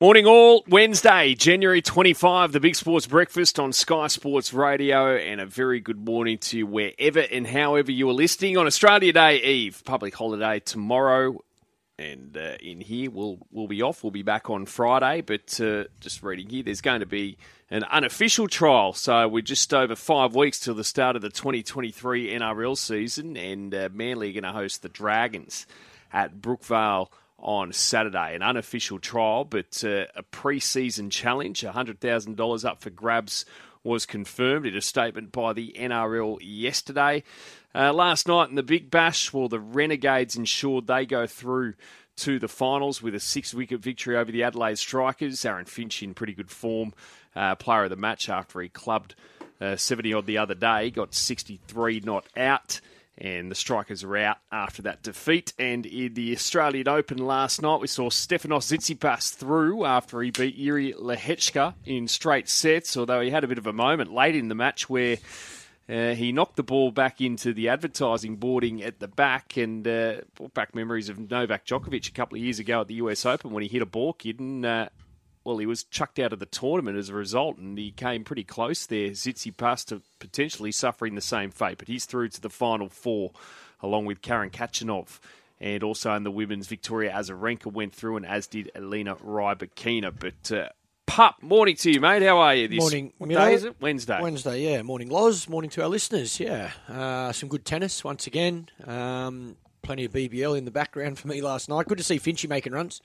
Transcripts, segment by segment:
Morning all, Wednesday, January 25, the Big Sports Breakfast on Sky Sports Radio, and a very good morning to you wherever and however you are listening on Australia Day Eve, public holiday tomorrow. And uh, in here, we'll, we'll be off. We'll be back on Friday, but uh, just reading here, there's going to be an unofficial trial. So we're just over five weeks till the start of the 2023 NRL season, and uh, Manly are going to host the Dragons at Brookvale on Saturday. An unofficial trial, but uh, a pre season challenge. $100,000 up for grabs was confirmed in a statement by the NRL yesterday. Uh, last night in the Big Bash, well, the Renegades ensured they go through to the finals with a six wicket victory over the Adelaide Strikers. Aaron Finch in pretty good form, uh, player of the match after he clubbed 70 odd the other day, got 63 not out and the Strikers are out after that defeat. And in the Australian Open last night, we saw Stefanos Tsitsipas through after he beat Jiri Lehecka in straight sets, although he had a bit of a moment late in the match where uh, he knocked the ball back into the advertising boarding at the back and uh, brought back memories of Novak Djokovic a couple of years ago at the US Open when he hit a ball kid and uh, well, he was chucked out of the tournament as a result, and he came pretty close there. Tsitsipas to potentially suffering the same fate, but he's through to the final four, along with Karen Khachanov. And also in the women's, Victoria Azarenka went through, and as did Elena Rybakina. But uh, Pup, morning to you, mate. How are you? This, morning. What day is it? Wednesday. Wednesday, yeah. Morning, Loz. Morning to our listeners. Yeah, uh, some good tennis once again. Um, plenty of BBL in the background for me last night. Good to see Finchy making runs.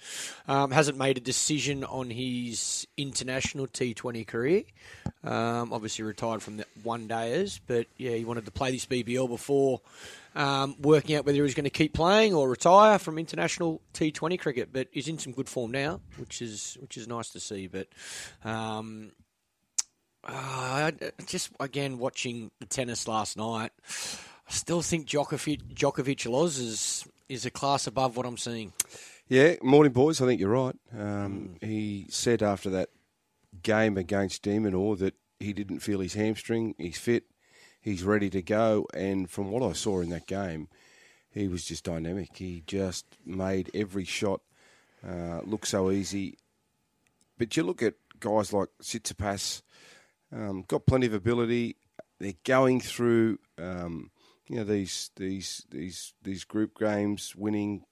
Um, hasn't made a decision on his international T20 career. Um, obviously retired from the one dayers, but yeah, he wanted to play this BBL before um, working out whether he was going to keep playing or retire from international T20 cricket. But he's in some good form now, which is which is nice to see. But um, uh, just again watching the tennis last night. Still think Djokovic, Djokovic Loz is is a class above what I'm seeing. Yeah, morning, boys. I think you're right. Um, mm. He said after that game against De Minaur that he didn't feel his hamstring. He's fit. He's ready to go. And from what I saw in that game, he was just dynamic. He just made every shot uh, look so easy. But you look at guys like Tsitsipas, um, got plenty of ability. They're going through um, you know these these these these group games, winning.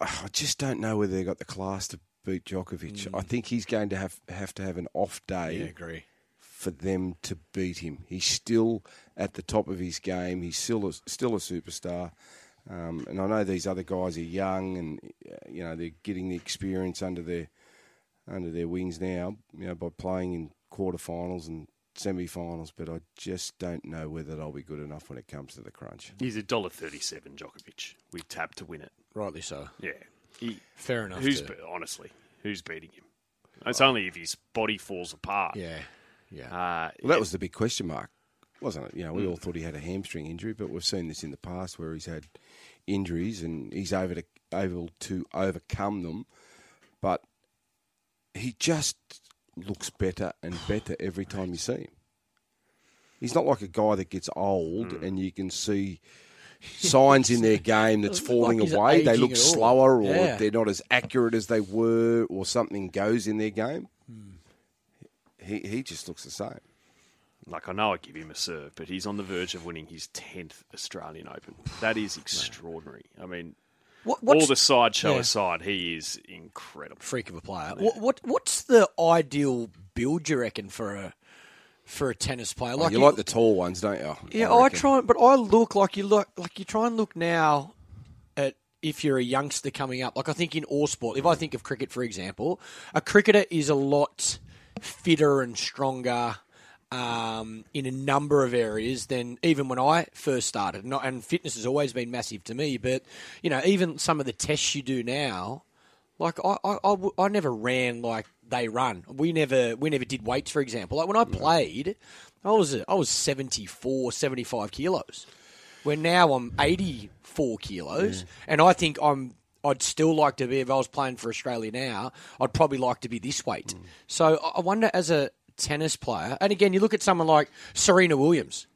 I just don't know whether they got the class to beat Djokovic. Mm. I think he's going to have have to have an off day. Yeah, agree. For them to beat him, he's still at the top of his game. He's still a, still a superstar. Um, and I know these other guys are young, and uh, you know they're getting the experience under their under their wings now. You know by playing in quarterfinals and semi-finals, but I just don't know whether they'll be good enough when it comes to the crunch. He's a dollar thirty-seven, Djokovic. We tap to win it. Rightly so. Yeah, he, fair enough. Who's to... honestly who's beating him? It's only if his body falls apart. Yeah, yeah. Uh, well, that was the big question mark, wasn't it? You know, we mm. all thought he had a hamstring injury, but we've seen this in the past where he's had injuries and he's able to able to overcome them, but he just looks better and better every time you see him. He's not like a guy that gets old mm. and you can see signs in their game that's falling like away. They look slower or yeah. they're not as accurate as they were or something goes in their game. Mm. He, he just looks the same. Like, I know I give him a serve, but he's on the verge of winning his 10th Australian Open. That is extraordinary. I mean, what, all the sideshow yeah. aside, he is incredible. Freak of a player. What, what, what's the ideal build you reckon for a for a tennis player? Oh, like you, you, like the tall ones, don't you? Yeah, I, I try, but I look like you look like you try and look now at if you're a youngster coming up. Like I think in all sport, if I think of cricket for example, a cricketer is a lot fitter and stronger um, in a number of areas than even when I first started. And, and fitness has always been massive to me, but you know, even some of the tests you do now, like I, I, I, I never ran like they run. We never we never did weights, for example. Like when I played, I was I was 74, 75 kilos. Where now I'm 84 kilos, yeah. and I think I'm I'd still like to be if I was playing for Australia now. I'd probably like to be this weight. Mm. So I wonder, as a tennis player. And again, you look at someone like Serena Williams.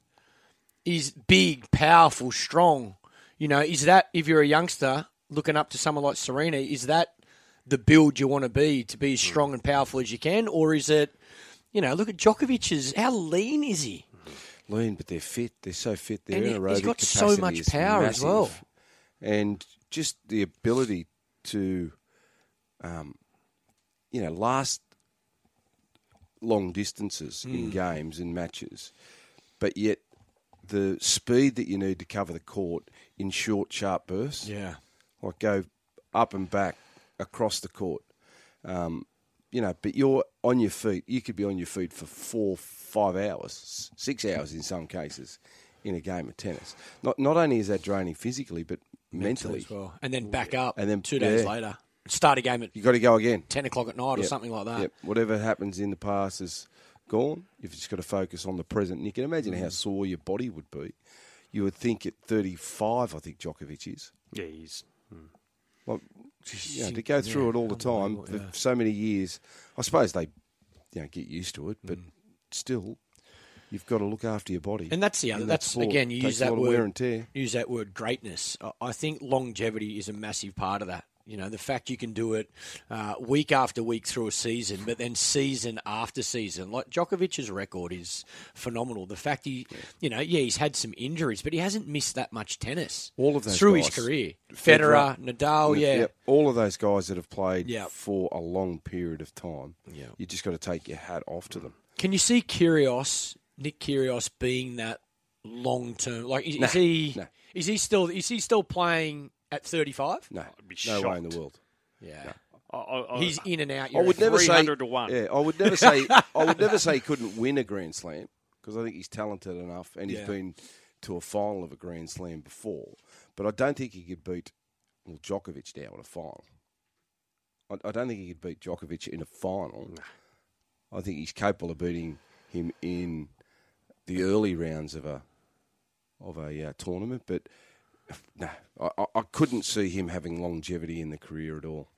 He's big, powerful, strong. You know, is that if you're a youngster looking up to someone like Serena, is that the build you want to be to be as strong and powerful as you can, or is it, you know, look at Djokovic's. How lean is he? lean, but they're fit. They're so fit. Their And anaerobic he's got so much power as well. and just the ability to, um, you know, last long distances Hmm. in games and matches, but yet the speed that you need to cover the court in short, sharp bursts, Yeah. like go up and back across the court. Um, you know, but you're on your feet. You could be on your feet for four, five hours, six hours in some cases, in a game of tennis. Not not only is that draining physically, but mentally. as well, and then back up, And then- two days yeah. later, start a game at You got to go again. ten o'clock at night or something like that. Yep. Whatever happens in the past is gone. You've just got to focus on the present. And you can imagine Mm. how sore your body would be. You would think at 35, I think Djokovic is. Yeah, he's. Like, you know, to go through Yeah, it all the time unbelievable, for yeah. so many years, I suppose they, you know, get used to it. But Mm. still, you've got to look after your body. And that's the other. in that That's again, you use that word. wear and tear. Use that word greatness. I- I think longevity is a massive part of that. You know, the fact you can do it uh, week after week through a season, but then season after season. Like Djokovic's record is phenomenal. The fact he, you know, yeah, he's had some injuries, but he hasn't missed that much tennis All of those through guys. his career. Federer, Nadal, yeah. Yep, all of those guys that have played Yep. for a long period of time. Yeah. You just got to take your hat off to them. Can you see Kyrgios, Nick Kyrgios, being that long term? Like, is, Nah, is he? nah. Is he still? Is he still playing at thirty five? No, be no way in the world. Yeah. I, I, I- He's in and out. I would never say 300 to one. Yeah, I would never say I would never say he couldn't win a Grand Slam because I think he's talented enough and he's Yeah. been to a final of a Grand Slam before. But I don't think he could beat well Djokovic now in a final. I, I don't think he could beat Djokovic in a final. I think he's capable of beating him in the early rounds of a of a uh, tournament, but. No, I, I- couldn't see him having longevity in the career at all.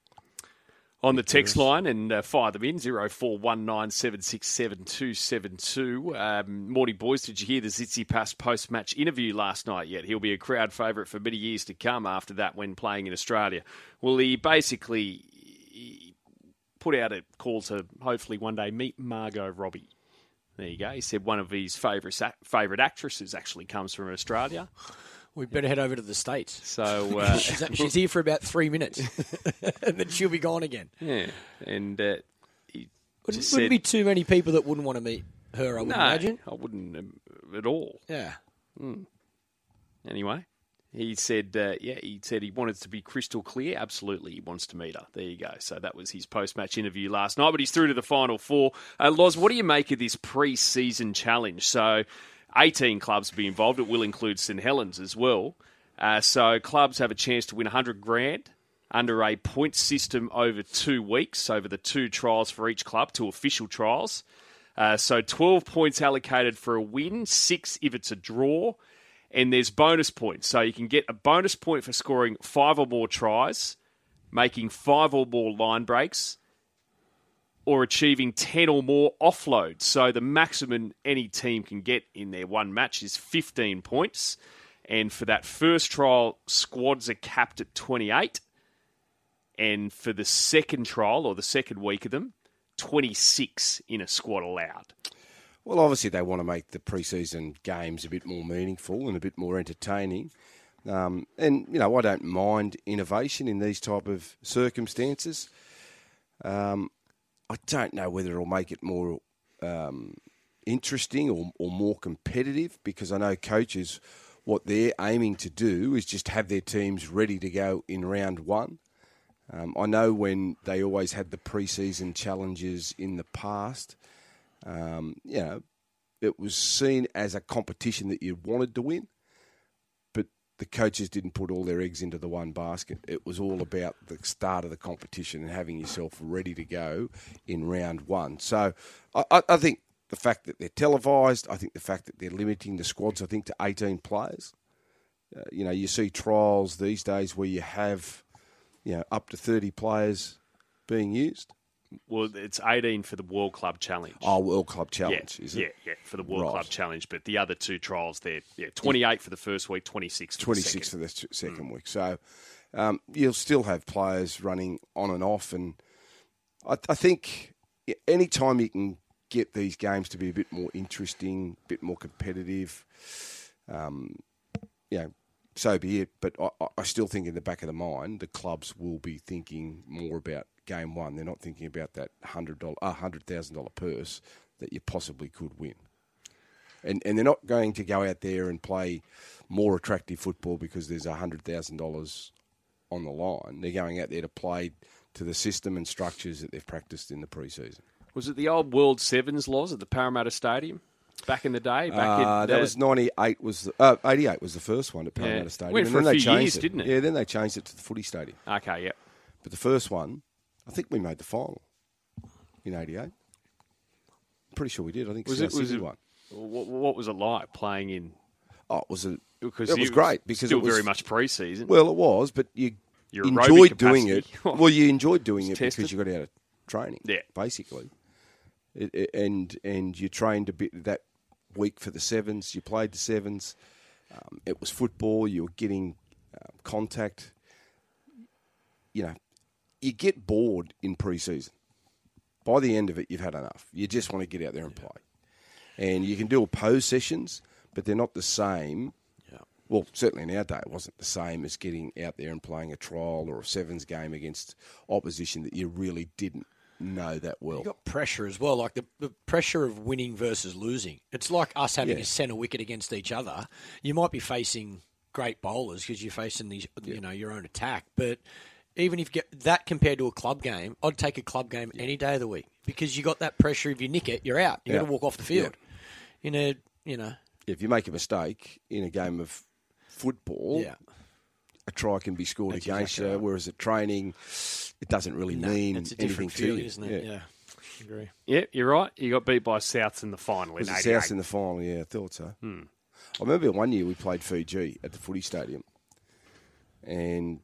on the text line and uh, fire them in zero four one nine seven six seven two seven two. Um, Morning boys, did you hear the Tsitsipas post match interview last night yet? He'll be a crowd favourite for many years to come after that when playing in Australia. Well, he basically he put out a call to hopefully one day meet Margot Robbie. There you go. He said one of his favourite favourite actresses actually comes from Australia. We better head over to the states. So uh, She's, she's here for about three minutes, and then she'll be gone again. yeah, and uh, he Wouldn't, just wouldn't be too many people that wouldn't want to meet her. I would no, imagine. I wouldn't um, at all. Yeah. Anyway, he said, uh, yeah, he said he wanted to be crystal clear. Absolutely, he wants to meet her. There you go. So that was his post-match interview last night. But he's through to the final four. Uh, Loz, what do you make of this pre-season challenge? So, 18 clubs will be involved. It will include St Helens as well. Uh, so clubs have a chance to win 100 grand under a point system over two weeks, over the two trials for each club, two official trials. Uh, so 12 points allocated for a win, six if it's a draw, and there's bonus points. So you can get a bonus point for scoring five or more tries, making five or more line breaks, or achieving 10 or more offloads. So the maximum any team can get in their one match is 15 points. And for that first trial, squads are capped at 28. And for the second trial, or the second week of them, 26 in a squad allowed. Well, obviously they want to make the preseason games a bit more meaningful and a bit more entertaining. Um, and you know, I don't mind innovation in these type of circumstances. Um, I don't know whether it'll make it more um, interesting or, or more competitive because I know coaches what they're aiming to do is just have their teams ready to go in round one. Um, I know when they always had the preseason challenges in the past, um, you know, it was seen as a competition that you wanted to win, the coaches didn't put all their eggs into the one basket. It was all about the start of the competition and having yourself ready to go in round one. So I, I, think the fact that they're televised, I think the fact that they're limiting the squads, I think, to 18 players. Uh, you know, you see trials these days where you have, you know, up to 30 players being used. Well, it's 18 for the World Club Challenge. Oh, World Club yeah, Challenge, is yeah, it? yeah, for the World Right. Club Challenge. But the other two trials, they're yeah, 28 for the first week, 26 for 26 the for second. the s- second week. So, Um, you'll still have players running on and off, and I, I think any time you can get these games to be a bit more interesting, a bit more competitive, um, you know, so be it. But I, I still think in the back of the mind, the clubs will be thinking more about game one. They're not thinking about that hundred dollar, hundred thousand dollar purse that you possibly could win. And and they're not going to go out there and play more attractive football because there's hundred thousand dollars on the line. They're going out there to play to the system and structures that they've practiced in the preseason. Was it the old World Sevens laws at the Parramatta Stadium back in the day? Back Uh, in that was ninety eight. Was the, uh, eighty eight was the first one at Parramatta Yeah. Stadium. Went and then a they few changed years, it. didn't it? Yeah, then they changed it to the Footy Stadium. okay. Yep. But the first one, I think we made the final in '88. Pretty sure we did. I think Was it- was it- won. What, what was it like playing in? Oh, it was a Because it was great because still it was very much pre-season. Well, it was, but you Your enjoyed doing it. well, you enjoyed doing it tested. because you got out of training. Yeah. basically, it, it- and and you trained a bit that week for the sevens. You played the sevens. Um, it was football. You were getting um, contact. You know, you get bored in pre-season. By the end of it, you've had enough. You just want to get out there and play. And you can do opposed sessions, but they're not the same Yeah. well, certainly in our day, it wasn't the same as getting out there and playing a trial or a sevens game against opposition that you really didn't know that well. You got pressure as well, like the, the pressure of winning versus losing. It's like us having Yeah. a centre wicket against each other. You might be facing great bowlers because you're facing these, you know, your own attack. But even if you get that compared to a club game, I'd take a club game any day of the week because you got that pressure. If you nick it, you're out. You got Yeah. to walk off the field. In a, you know, If you make a mistake in a game of football, yeah. A try can be scored That's against exactly you, right. whereas at training, it doesn't really No, mean it's a anything different to you. isn't it? Yeah. Agree. Yeah, you're right. You got beat by Souths in the final Was in it 88. South in the final? Yeah, I thought so. Hmm. I remember one year we played Fiji at the footy stadium, and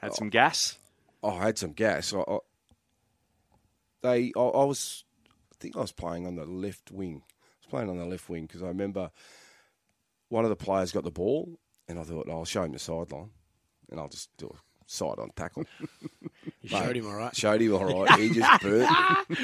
Had some gas. Oh, I had some gas. I, I, they, I, I was, I think I was playing on the left wing. I was playing on the left wing because I remember one of the players got the ball, and I thought I'll show him the sideline, and I'll just do a side on tackle. You showed him all right. Showed him all right. He just burnt me.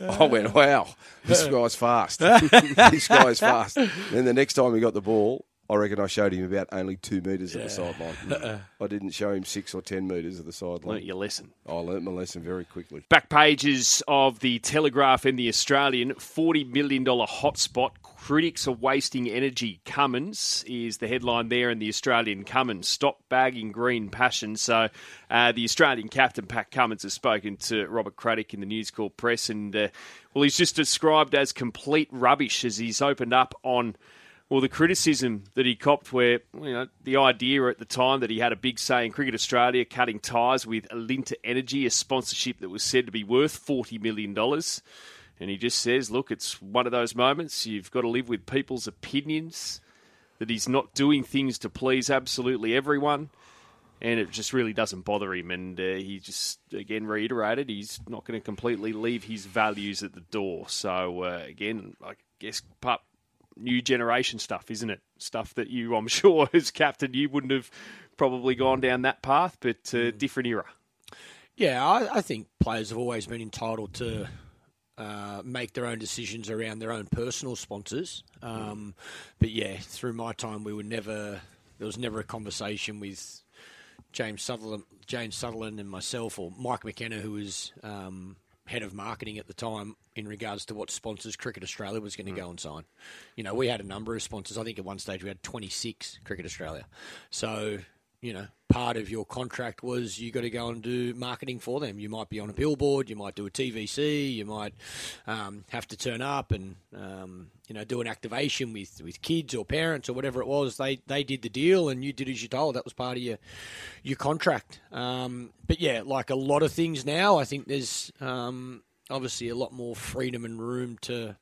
I went, wow, this guy's fast. this guy's fast. Then the next time he got the ball, I reckon I showed him about only two metres of the sideline. I didn't show him six or ten metres of the sideline. Learnt your lesson. I learnt my lesson very quickly. Back pages of the Telegraph and the Australian, $40 million hotspot. Critics are wasting energy. Cummins is the headline there in the Australian Cummins. Stop bagging green passion. So uh, the Australian captain, Pat Cummins, has spoken to Robert Craddock in the News Corp press. And, uh, well, he's just described as complete rubbish as he's opened up on well, the criticism that he copped, where you know the idea at the time that he had a big say in Cricket Australia, cutting ties with Alinta Energy, a sponsorship that was said to be worth forty million dollars, and he just says, "Look, it's one of those moments. You've got to live with people's opinions. That he's not doing things to please absolutely everyone." And it just really doesn't bother him. And uh, he just, again, reiterated he's not going to completely leave his values at the door. So, uh, again, I guess, pup, new generation stuff, isn't it? Stuff that you, I'm sure, as captain, you wouldn't have probably gone down that path, but uh, different era. Yeah, I, I think players have always been entitled to uh, make their own decisions around their own personal sponsors. Um, but yeah, through my time, we were never there was never a conversation with James Sutherland, James Sutherland, and myself, or Mike McKenna, who was um, head of marketing at the time, in regards to what sponsors Cricket Australia was going to go and sign. You know, we had a number of sponsors. I think at one stage we had 26 Cricket Australia. So, you know, part of your contract was you got to go and do marketing for them. You might be on a billboard, you might do a TVC, you might um, have to turn up and um, you know do an activation with, with kids or parents or whatever it was. They they did the deal and you did as you told. That was part of your your contract. Um, but yeah, like a lot of things now, I think there's um, obviously a lot more freedom and room to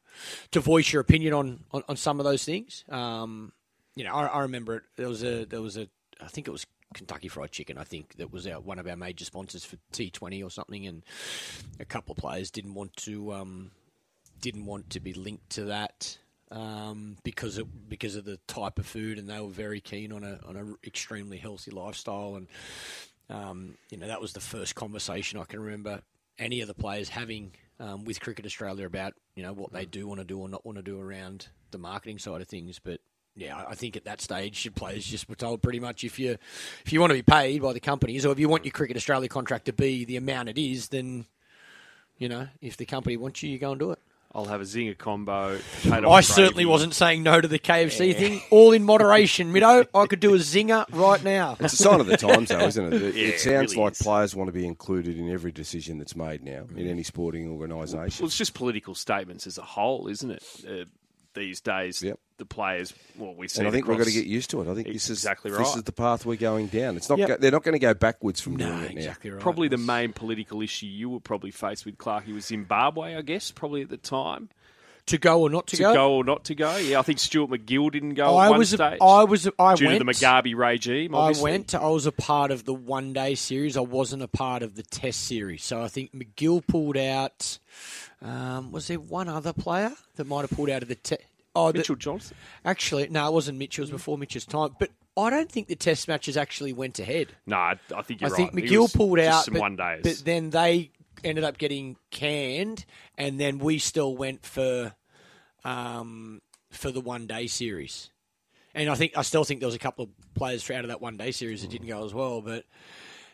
to voice your opinion on on, on some of those things. Um, you know, I, I remember it. There was a there was a I think it was Kentucky Fried Chicken. I think that was our, one of our major sponsors for T20 or something, and a couple of players didn't want to um, didn't want to be linked to that um, because of because of the type of food, and they were very keen on a on a extremely healthy lifestyle, and um, you know that was the first conversation I can remember any of the players having um, with Cricket Australia about you know what they do want to do or not want to do around the marketing side of things, but. Yeah, I think at that stage, your players just were told pretty much if you if you want to be paid by the companies, or if you want your Cricket Australia contract to be the amount it is, then you know if the company wants you, you go and do it. I'll have a zinger combo. I certainly wasn't saying no to the KFC yeah. thing. All in moderation, Mido. I could do a zinger right now. It's a sign of the times, though, isn't it? It, yeah, it sounds it really like is. players want to be included in every decision that's made now in any sporting organisation. Well, it's just political statements as a whole, isn't it? Uh, these days. Yep. The players, well, we see. And I think we've got to get used to it. I think this is exactly right. This is the path we're going down. It's not. Yep. Go, they're not going to go backwards from no, doing it exactly now. Right. Probably the main political issue you were probably faced with, Clarky, was Zimbabwe. I guess probably at the time. To go or not to, go. to go? go? or not to go? Yeah, I think Stuart MacGill didn't go I at one was stage. A, I was. A, I due went, to the Mugabe regime. Obviously. I went. I was a part of the one day series. I wasn't a part of the Test series. So I think McGill pulled out. Um, was there one other player that might have pulled out of the Test? Oh, Mitchell Johnson. Actually, no, it wasn't Mitchell. It was before Mitchell's time. But I don't think the Test matches actually went ahead. No, I, think you're right. I think right. MacGill pulled out some but, one days. but then they ended up getting canned, and then we still went for um, for the one day series. And I think I still think there was a couple of players out of that one day series that didn't go as well. But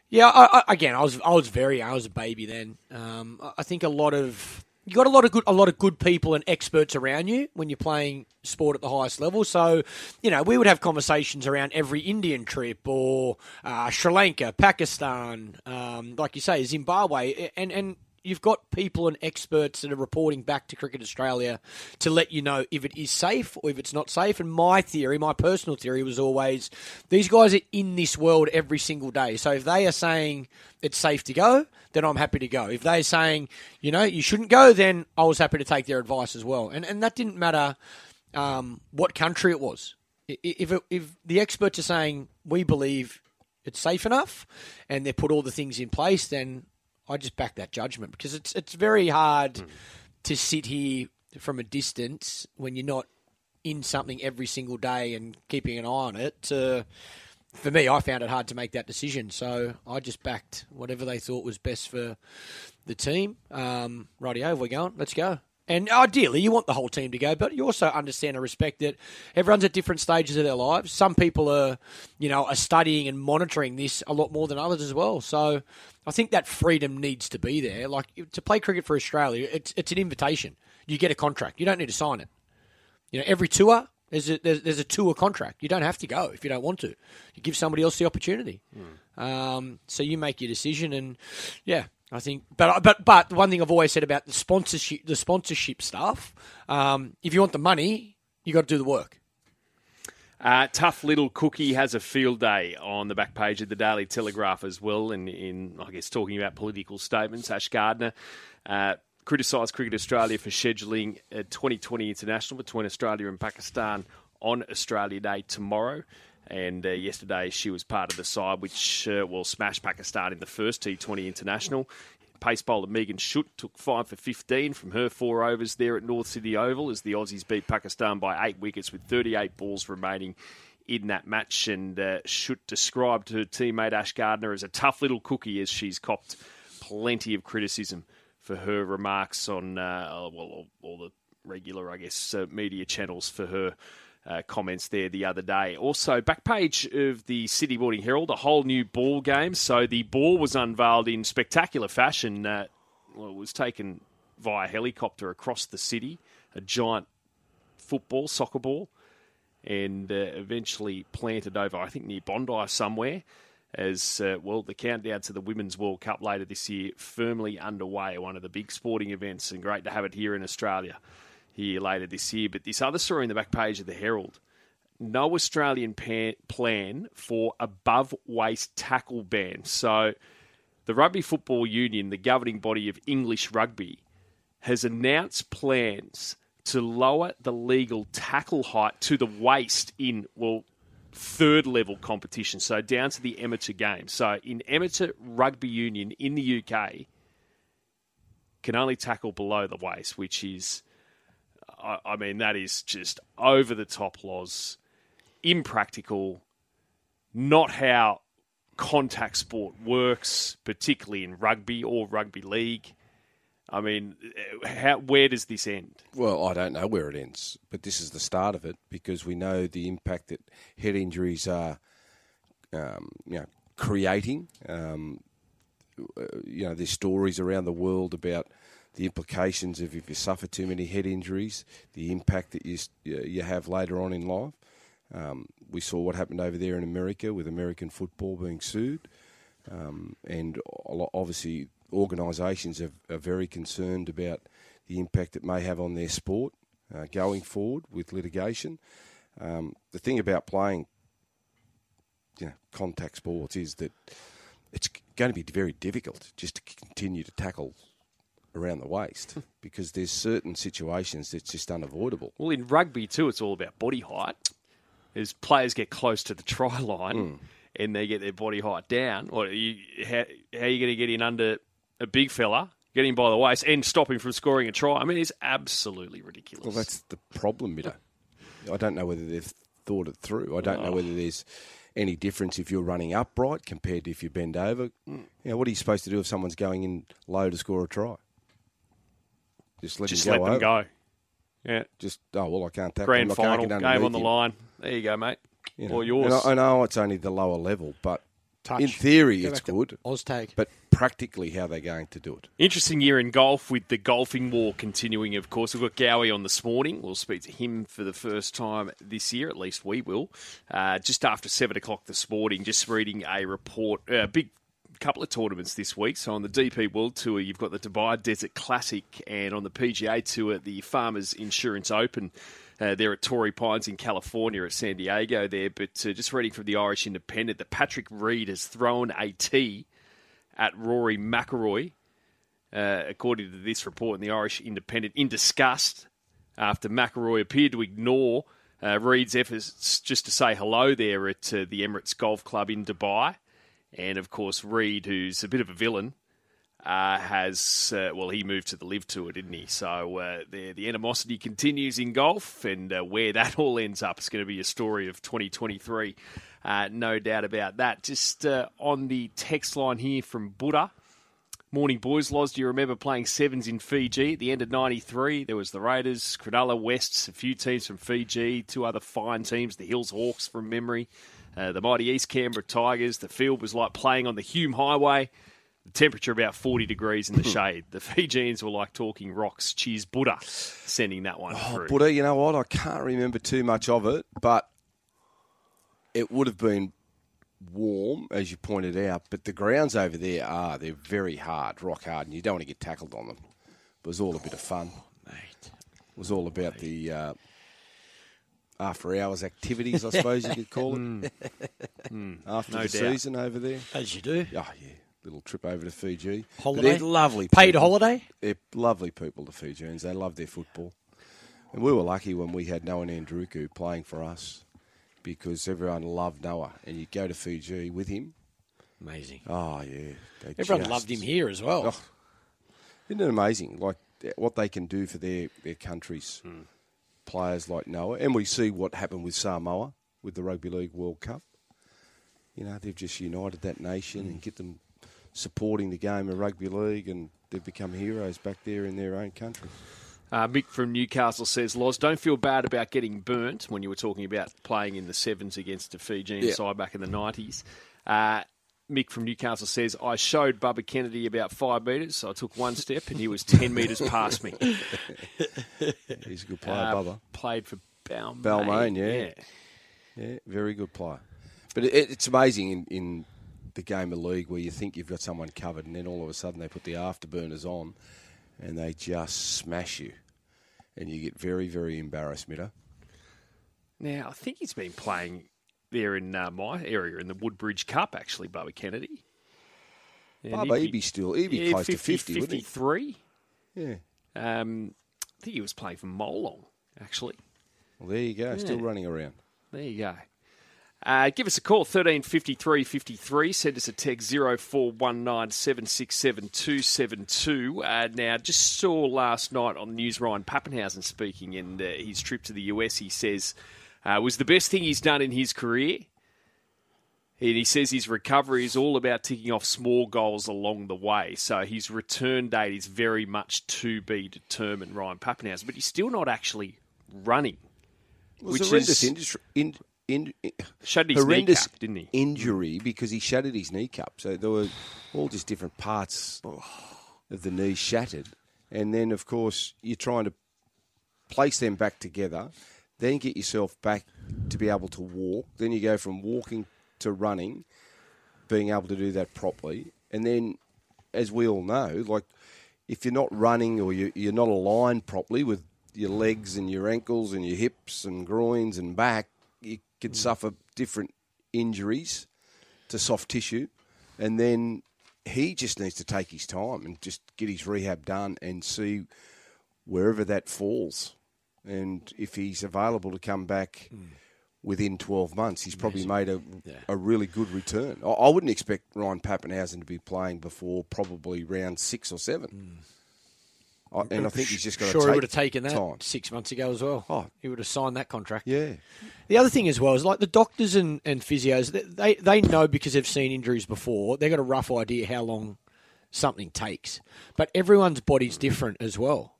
yeah, I, I, again, I was I was very I was a baby then. Um, I think a lot of you got a lot of good a lot of good people and experts around you when you're playing sport at the highest level. So, you know, we would have conversations around every Indian trip or uh, Sri Lanka, Pakistan, um, like you say, Zimbabwe, and and you've got people and experts that are reporting back to Cricket Australia to let you know if it is safe or if it's not safe. And my theory, my personal theory, was always these guys are in this world every single day. So if they are saying it's safe to go, then I'm happy to go. If they're saying, you know, you shouldn't go, then I was happy to take their advice as well. And and that didn't matter um, what country it was. If it, if the experts are saying we believe it's safe enough, and they put all the things in place, then I just back that judgment because it's it's very hard mm. to sit here from a distance when you're not in something every single day and keeping an eye on it. For me, I found it hard to make that decision, so I just backed whatever they thought was best for the team. Um, rightio, we're going. Let's go. And ideally, you want the whole team to go, but you also understand and respect that everyone's at different stages of their lives. Some people are, you know, are studying and monitoring this a lot more than others as well. So I think that freedom needs to be there. Like to play cricket for Australia, it's it's an invitation. You get a contract. You don't need to sign it. You know, every tour there's a, there's, there's a tour contract. You don't have to go if you don't want to. You give somebody else the opportunity. Mm. Um, so you make your decision, and yeah, I think, but but but one thing I've always said about the sponsorship, the sponsorship stuff, um, if you want the money, you got to do the work. Uh, tough little cookie has a field day on the back page of the Daily Telegraph as well, and in, I guess talking about political statements. Ash Gardner uh, criticised Cricket Australia for scheduling a 2020 international between Australia and Pakistan on Australia Day tomorrow. And uh, yesterday she was part of the side which uh, will smash Pakistan in the first T20 international. Pace bowler Megan Schutt took five for 15 from her four overs there at North Sydney Oval as the Aussies beat Pakistan by eight wickets with 38 balls remaining in that match. And uh, Schutt described her teammate Ash Gardner as a tough little cookie as she's copped plenty of criticism for her remarks on uh, well, all, the regular, I guess, uh, media channels for her uh, comments there the other day. Also, back page of the Sydney Morning Herald, a whole new ball game. So the ball was unveiled in spectacular fashion. Uh, well, it was taken via helicopter across the city, a giant football, soccer ball, and uh, eventually planted over, I think, near Bondi somewhere. As uh, well, the countdown to the Women's World Cup later this year firmly underway, one of the big sporting events, and great to have it here in Australia here later this year. But this other story in the back page of the Herald no Australian pan- plan for above waist tackle ban. So, the Rugby Football Union, the governing body of English rugby, has announced plans to lower the legal tackle height to the waist in, well, third level competition, so down to the amateur game. So, in amateur rugby union in the UK, can only tackle below the waist, which is I, I mean, that is just over the top laws, impractical, not how contact sport works, particularly in rugby or rugby league. I mean, how, where does this end? Well, I don't know where it ends, but this is the start of it because we know the impact that head injuries are, um, you know, creating. Um, uh, you know, there's stories around the world about the implications of if you suffer too many head injuries, the impact that you you have later on in life. Um, we saw what happened over there in America with American football being sued, um, and obviously organisations are, are, very concerned about the impact it may have on their sport uh, going forward with litigation. Um, the thing about playing, you know, contact sports is that it's going to be very difficult just to continue to tackle around the waist because there's certain situations that's just unavoidable. Well, in rugby too, it's all about body height. As players get close to the try line mm. and they get their body height down, or you, how, how, are you going to get in under a big fella, get him by the waist, and stop him from scoring a try? I mean, it's absolutely ridiculous. Well, that's the problem, Mido. I don't know whether they've thought it through. I don't oh. know whether there's any difference if you're running upright compared to if you bend over. Mm. You know, what are you supposed to do if someone's going in low to score a try? Just let Just them go. Let them go. Yeah. Just oh well, I can't tap. Grand them. final game on the line. There you go, mate. You know, or yours. I, I, know it's only the lower level, but Touch. in theory go it's good. Oztag. But practically, how they're going to do it? Interesting year in golf with the golfing war continuing. Of course, we've got Gowie on this morning. We'll speak to him for the first time this year. At least we will. Uh, just after seven o'clock this morning, just reading a report. A uh, big couple of tournaments this week. So on the DP World Tour, you've got the Dubai Desert Classic, and on the PGA Tour, the Farmers Insurance Open. Uh, there at Torrey Pines in California at San Diego there. But uh, just reading from the Irish Independent that Patrick Reed has thrown a tee at Rory McIlroy, uh, according to this report in the Irish Independent, in disgust after McIlroy appeared to ignore uh, Reed's efforts just to say hello there at uh, the Emirates Golf Club in Dubai. And of course, Reed, who's a bit of a villain, uh, has uh, well, he moved to the LIV tour, didn't he? So uh, the the animosity continues in golf, and uh, where that all ends up is going to be a story of 2023, uh, no doubt about that. Just uh, on the text line here from Buddha. Morning, boys. Loz, do you remember playing sevens in Fiji at the end of '93? There was the Raiders, Cronulla Wests, a few teams from Fiji, two other fine teams, the Hills Hawks from memory. Uh, the mighty East Canberra Tigers. The field was like playing on the Hume Highway. The temperature about 40 degrees in the shade. The Fijians were like talking rocks. Cheers, Buddha, sending that one oh, through. Buddha, you know what? I can't remember too much of it, but it would have been warm, as you pointed out. But the grounds over there are, they're very hard, rock hard, and you don't want to get tackled on them. It was all a bit of fun. Oh, mate. It was all about mate. the uh, after hours activities, I suppose you could call it. Mm. After no the doubt. season over there. As you do. Oh, yeah. Little trip over to Fiji. Holiday? Lovely. Paid people. holiday? They're lovely people, the Fijians. They love their football. And we were lucky when we had Noa Nadruku playing for us because everyone loved Noa. And you go to Fiji with him. Amazing. Oh, yeah. They Everyone just- loved him here as well. Oh, isn't it amazing? Like what they can do for their, their countries, hmm. Players like Noa, and we see what happened with Samoa with the Rugby League World Cup. You know, they've just united that nation and get them supporting the game of rugby league, and they've become heroes back there in their own country. Uh, Mick from Newcastle says, Loz, don't feel bad about getting burnt when you were talking about playing in the sevens against a Fijian Yeah. side back in the 90s. Uh, Mick from Newcastle says, I showed Bubba Kennedy about five metres. So I took one step and he was 10 metres past me. He's a good player, Uh, Bubba. Played for Balmain. Balmain, yeah. Yeah, very good player. But it, it's amazing in, in the game of league where you think you've got someone covered, and then all of a sudden they put the afterburners on, and they just smash you, and you get very, very embarrassed, Mitter. Now, I think he's been playing there in uh, my area in the Woodbridge Cup, actually, Bubba Kennedy. And Bubba, he'd be still, he'd be yeah, close 50, to 50, wouldn't 53. he? Yeah. Um, I think he was playing for Molong, actually. Well, there you go, still running around. There you go. Uh, give us a call, 1353 53. Send us a text 0419 767 Uh, now, just saw last night on the news Ryan Papenhuyzen speaking in uh, his trip to the US. He says uh, was the best thing he's done in his career. And he says his recovery is all about ticking off small goals along the way. So his return date is very much to be determined, Ryan Papenhuyzen. But he's still not actually running. Was which horrendous is- in, in, Shattered his horrendous kneecap, didn't he? injury because he shattered his kneecap. So there were all just different parts of the knee shattered. And then, of course, you're trying to place them back together, then get yourself back to be able to walk. Then you go from walking to running, being able to do that properly. And then, as we all know, like if you're not running or you, you're not aligned properly with your legs and your ankles and your hips and groins and back, you could mm. suffer different injuries to soft tissue. And then he just needs to take his time and just get his rehab done and see wherever that falls. And if he's available to come back within 12 months, he's probably made a, a really good return. I, I wouldn't expect Ryan Papenhuyzen to be playing before probably round six or seven. Mm. I, and I think he's just got sure to he take would have taken that time. six months ago as well. Oh. He would have signed that contract. Yeah. The other thing as well is like the doctors and, and physios, they, they they know because they've seen injuries before. They've got a rough idea how long something takes. But everyone's body's different as well.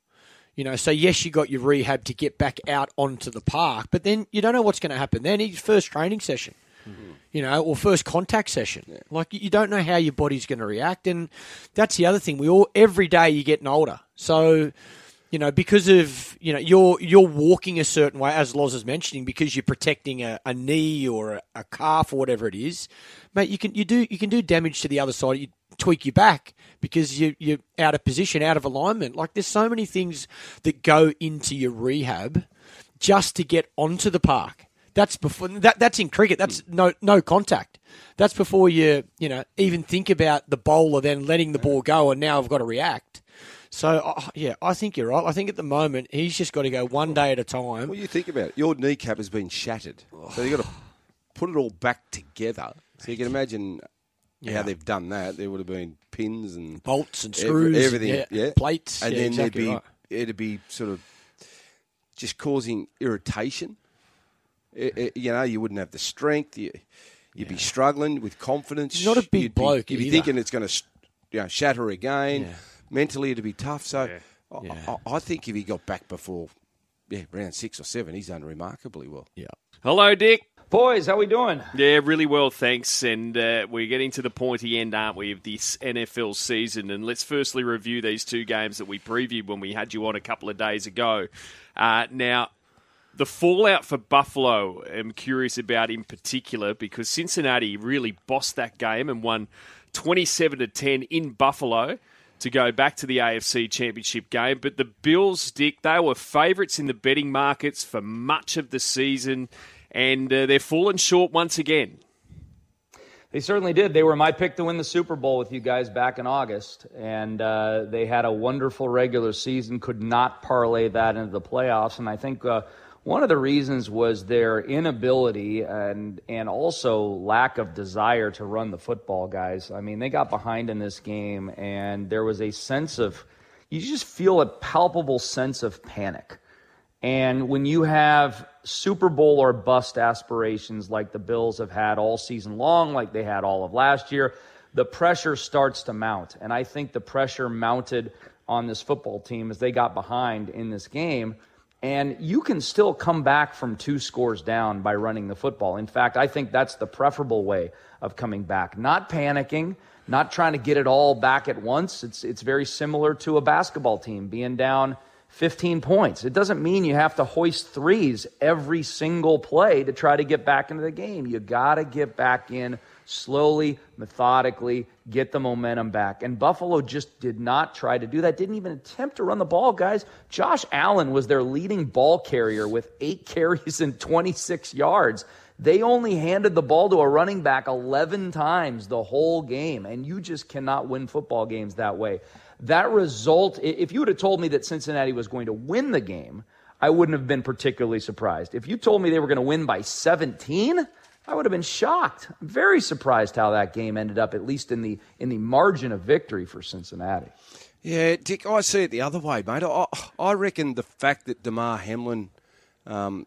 You know, so yes, you got your rehab to get back out onto the park, but then you don't know what's going to happen. Then his first training session, mm-hmm. you know, or first contact session. Like you don't know how your body's going to react, and that's the other thing. We all every day you're getting older, so you know because of you know you're you're walking a certain way, as Loz is mentioning, because you're protecting a, a knee or a, a calf or whatever it is, mate. You can you do you can do damage to the other side. You tweak your back because you you're out of position, out of alignment. Like there's so many things that go into your rehab just to get onto the park. That's before that. That's in cricket. That's no no contact. That's before you you know even think about the bowler then letting the ball go and now I've got to react. So uh, yeah, I think you're right. I think at the moment he's just got to go one day at a time. Well, you think about it. Your kneecap has been shattered, so you've got to put it all back together. So you can imagine Yeah. how they've done that. There would have been pins and Bolts and ev- screws, everything, yeah, yeah, plates, and yeah, then exactly there'd be right. it'd be sort of just causing irritation. I- I- you know, you wouldn't have the strength. You, you'd be struggling with confidence. He's not a big You'd be- bloke You'd be thinking it's going to, you know, shatter again. Yeah. Mentally, it'd be tough. So, I- I, I think if he got back before, yeah, round six or seven, he's done remarkably well. Yeah. Hello, Dick. Boys, how are we doing? Yeah, really well, thanks. And uh, we're getting to the pointy end, aren't we, of this NFL season? And let's firstly review these two games that we previewed when we had you on a couple of days ago. Uh, now, the fallout for Buffalo, I'm curious about in particular because Cincinnati really bossed that game and won 27 to 10 in Buffalo to go back to the AFC Championship game. But the Bills, Dick, they were favourites in the betting markets for much of the season, and uh, they're fallen short once again. They certainly did. They were my pick to win the Super Bowl with you guys back in August, and uh, they had a wonderful regular season. Could not parlay that into the playoffs, and I think uh, one of the reasons was their inability and and also lack of desire to run the football. Guys, I mean, they got behind in this game, and there was a sense of you just feel a palpable sense of panic. And when you have Super Bowl or bust aspirations like the Bills have had all season long, like they had all of last year, the pressure starts to mount. And I think the pressure mounted on this football team as they got behind in this game. And you can still come back from two scores down by running the football. In fact, I think that's the preferable way of coming back. Not panicking, not trying to get it all back at once. It's, it's very similar to a basketball team being down 15 points. It doesn't mean you have to hoist threes every single play to try to get back into the game. You got to get back in slowly, methodically, get the momentum back. And Buffalo just did not try to do that, didn't even attempt to run the ball, guys. Josh Allen was their leading ball carrier with eight carries and 26 yards. They only handed the ball to a running back 11 times the whole game, and you just cannot win football games that way. That result, if you would have told me that Cincinnati was going to win the game, I wouldn't have been particularly surprised. If you told me they were going to win by 17, I would have been shocked. I'm very surprised how that game ended up, at least in the in the margin of victory for Cincinnati. Yeah, Dick, I see it the other way, mate. I, I reckon the fact that Damar Hamlin, um,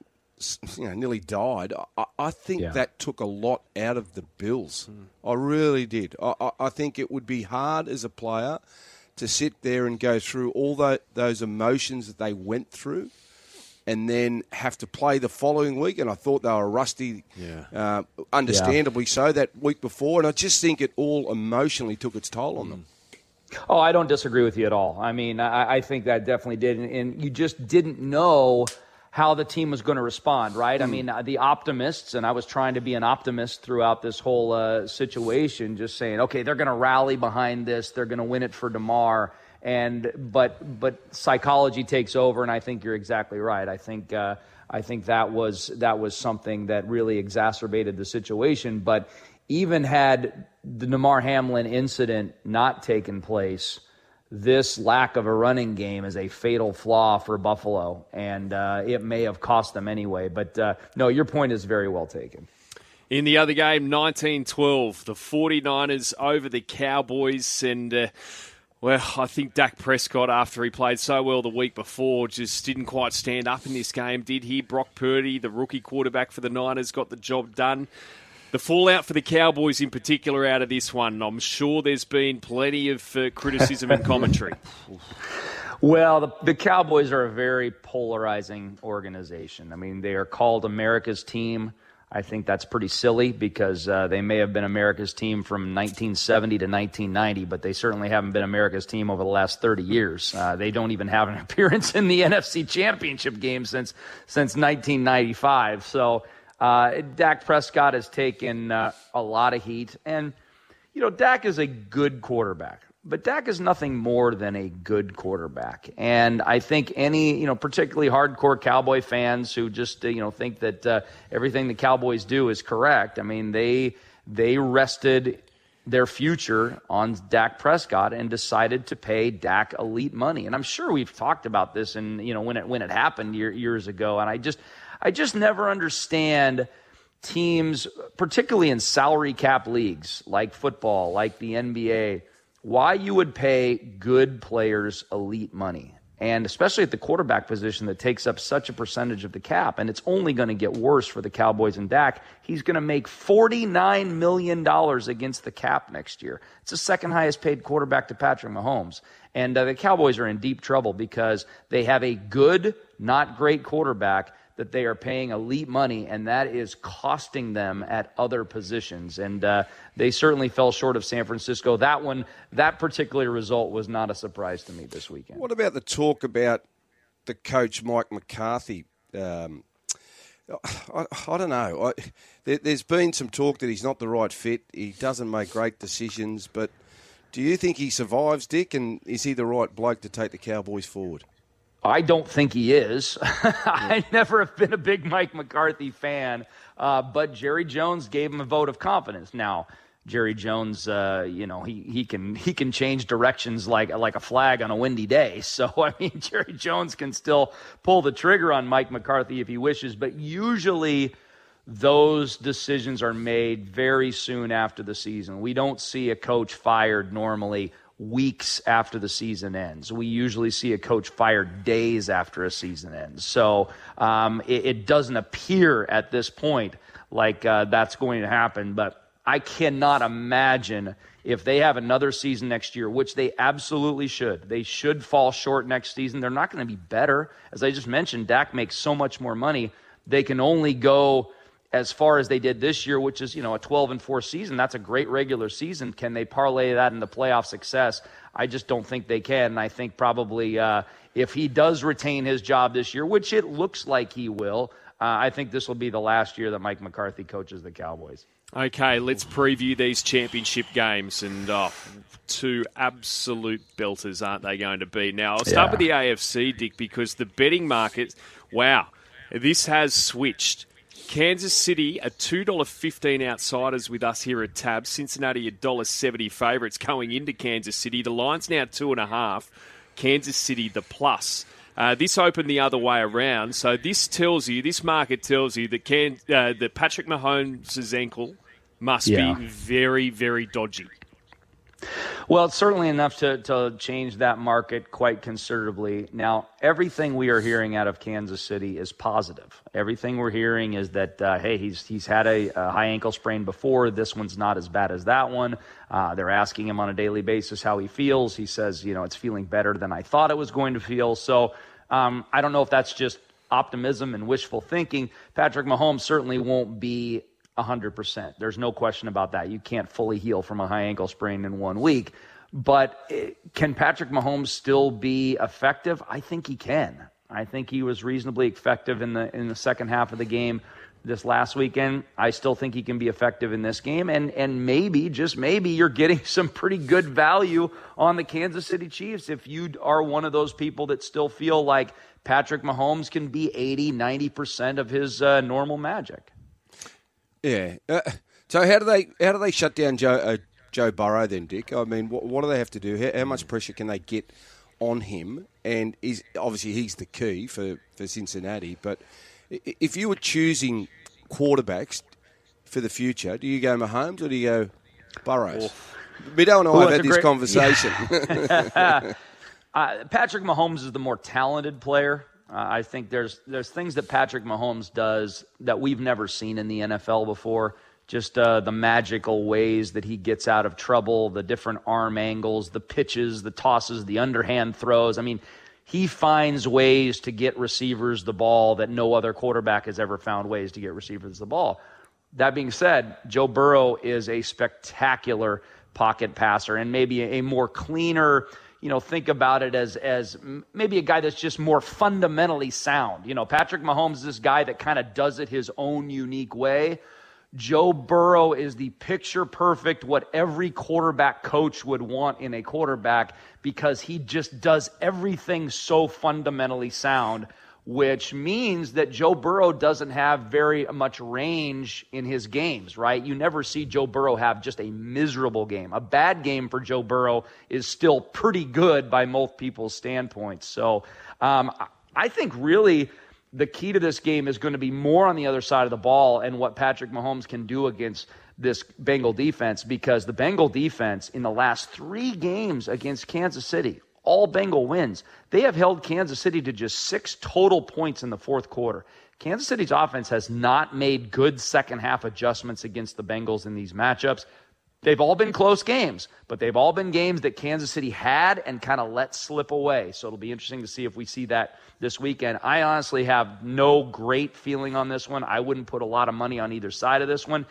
you know, nearly died, I, I think Yeah. that took a lot out of the Bills. I really did. I, I, I think it would be hard as a player to sit there and go through all tho- those emotions that they went through and then have to play the following week. And I thought they were rusty, Yeah. uh, understandably so, that week before. And I just think it all emotionally took its toll on them. Oh, I don't disagree with you at all. I mean, I, I think that definitely did, and, and you just didn't know how the team was going to respond, right? I mean, uh, the optimists, and I was trying to be an optimist throughout this whole uh, situation, just saying, okay, they're going to rally behind this, they're going to win it for Damar, and but but psychology takes over, and I think you're exactly right. I think. Uh, I think that was that was something that really exacerbated the situation. But even had the Damar Hamlin incident not taken place, this lack of a running game is a fatal flaw for Buffalo, and uh, it may have cost them anyway. But uh, no, your point is very well taken. In the other game, 1912, the 49ers over the Cowboys. And, uh, well, I think Dak Prescott, after he played so well the week before, just didn't quite stand up in this game, did he? Brock Purdy, the rookie quarterback for the Niners, got the job done. The fallout for the Cowboys in particular out of this one, I'm sure there's been plenty of uh, criticism and commentary. Well, the, the Cowboys are a very polarizing organization. I mean, they are called America's team. I think that's pretty silly because uh, they may have been America's team from 1970 to 1990, but they certainly haven't been America's team over the last 30 years. Uh, they don't even have an appearance in the NFC Championship game since since 1995. So, uh, Dak Prescott has taken uh, a lot of heat, and you know, Dak is a good quarterback, but Dak is nothing more than a good quarterback. And I think any, you know, particularly hardcore Cowboy fans who just, uh, you know, think that uh, everything the Cowboys do is correct. I mean, they they rested their future on Dak Prescott and decided to pay Dak elite money. And I'm sure we've talked about this and you know when it when it happened year, years ago. And I just I just never understand teams, particularly in salary cap leagues like football, like the NBA, why you would pay good players elite money. And especially at the quarterback position that takes up such a percentage of the cap. And it's only going to get worse for the Cowboys and Dak. He's going to make $49 million against the cap next year. It's the second highest paid quarterback to Patrick Mahomes. And uh, the Cowboys are in deep trouble because they have a good, not great quarterback that they are paying elite money, and that is costing them at other positions. And uh, they certainly fell short of San Francisco. That one, that particular result was not a surprise to me this weekend. What about the talk about the coach Mike McCarthy? Um, I, I don't know. I, there, there's been some talk that he's not the right fit. He doesn't make great decisions. But do you think he survives, Dick? And is he the right bloke to take the Cowboys forward? I don't think he is. I never have been a big Mike McCarthy fan, uh, but Jerry Jones gave him a vote of confidence. Now, Jerry Jones, uh, you know, he, he can he can change directions like like a flag on a windy day. So I mean, Jerry Jones can still pull the trigger on Mike McCarthy if he wishes, but usually those decisions are made very soon after the season. We don't see a coach fired normally weeks after the season ends. We usually see a coach fired days after a season ends. So um, it, it, doesn't appear at this point like uh, that's going to happen. But I cannot imagine if they have another season next year, which they absolutely should. They should fall short next season. They're not going to be better. As I just mentioned, Dak makes so much more money. They can only go as far as they did this year, which is, you know, a 12 and 4 season. That's a great regular season. Can they parlay that into playoff success? I just don't think they can. And I think probably uh, if he does retain his job this year, which it looks like he will, uh, I think this will be the last year that Mike McCarthy coaches the Cowboys. Okay, let's preview these championship games and oh, two absolute belters, aren't they going to be? Now, I'll start Yeah. with the AFC, Dick, because the betting market, wow, this has switched. Kansas City are two dollar fifteen outsiders with us here at Tab. Cincinnati a dollar seventy favourites going into Kansas City. The line's now two and a half. Kansas City the plus. Uh, this opened the other way around. So this tells you, this market tells you that can uh, that Patrick Mahomes' ankle must Yeah. be very, very dodgy. Well, it's certainly enough to, to change that market quite considerably. Now, everything we are hearing out of Kansas City is positive. Everything we're hearing is that, uh, hey, he's, he's had a, a high ankle sprain before. This one's not as bad as that one. Uh, they're asking him on a daily basis how he feels. He says, you know, it's feeling better than I thought it was going to feel. So um, I don't know if that's just optimism and wishful thinking. Patrick Mahomes certainly won't be 100%. There's no question about that. You can't fully heal from a high ankle sprain in one week. But eh, can Patrick Mahomes still be effective? I think he can. I think he was reasonably effective in the in the second half of the game this last weekend. I still think he can be effective in this game and and maybe just maybe you're getting some pretty good value on the Kansas City Chiefs if you are one of those people that still feel like Patrick Mahomes can be 80, 90% of his uh, normal magic. Yeah. Uh, so how do they how do they shut down Joe uh, Joe Burrow then, Dick? I mean, what, what do they have to do? How, how much pressure can they get on him? And is obviously he's the key for, for Cincinnati. But if you were choosing quarterbacks for the future, do you go Mahomes or do you go Burrows? Bido and I Well, have that's had this great- conversation. Uh, Patrick Mahomes is the more talented player. Uh, I think there's there's things that Patrick Mahomes does that we've never seen in the NFL before. Just uh, the magical ways that he gets out of trouble, the different arm angles, the pitches, the tosses, the underhand throws. I mean, he finds ways to get receivers the ball that no other quarterback has ever found ways to get receivers the ball. That being said, Joe Burrow is a spectacular pocket passer and maybe a more cleaner, you know, think about it as as maybe a guy that's just more fundamentally sound. You know, Patrick Mahomes is this guy that kind of does it his own unique way. Joe Burrow is the picture perfect what every quarterback coach would want in a quarterback because he just does everything so fundamentally sound which means that Joe Burrow doesn't have very much range in his games, right? You never see Joe Burrow have just a miserable game. A bad game for Joe Burrow is still pretty good by most people's standpoints. So um, I- think really the key to this game is going to be more on the other side of the ball and what Patrick Mahomes can do against this Bengal defense because the Bengal defense in the last three games against Kansas City, all Bengal wins. They have held Kansas City to just six total points in the fourth quarter. Kansas City's offense has not made good second half adjustments against the Bengals in these matchups. They've all been close games, but they've all been games that Kansas City had and kind of let slip away. So it'll be interesting to see if we see that this weekend. I honestly have no great feeling on this one. I wouldn't put a lot of money on either side of this one.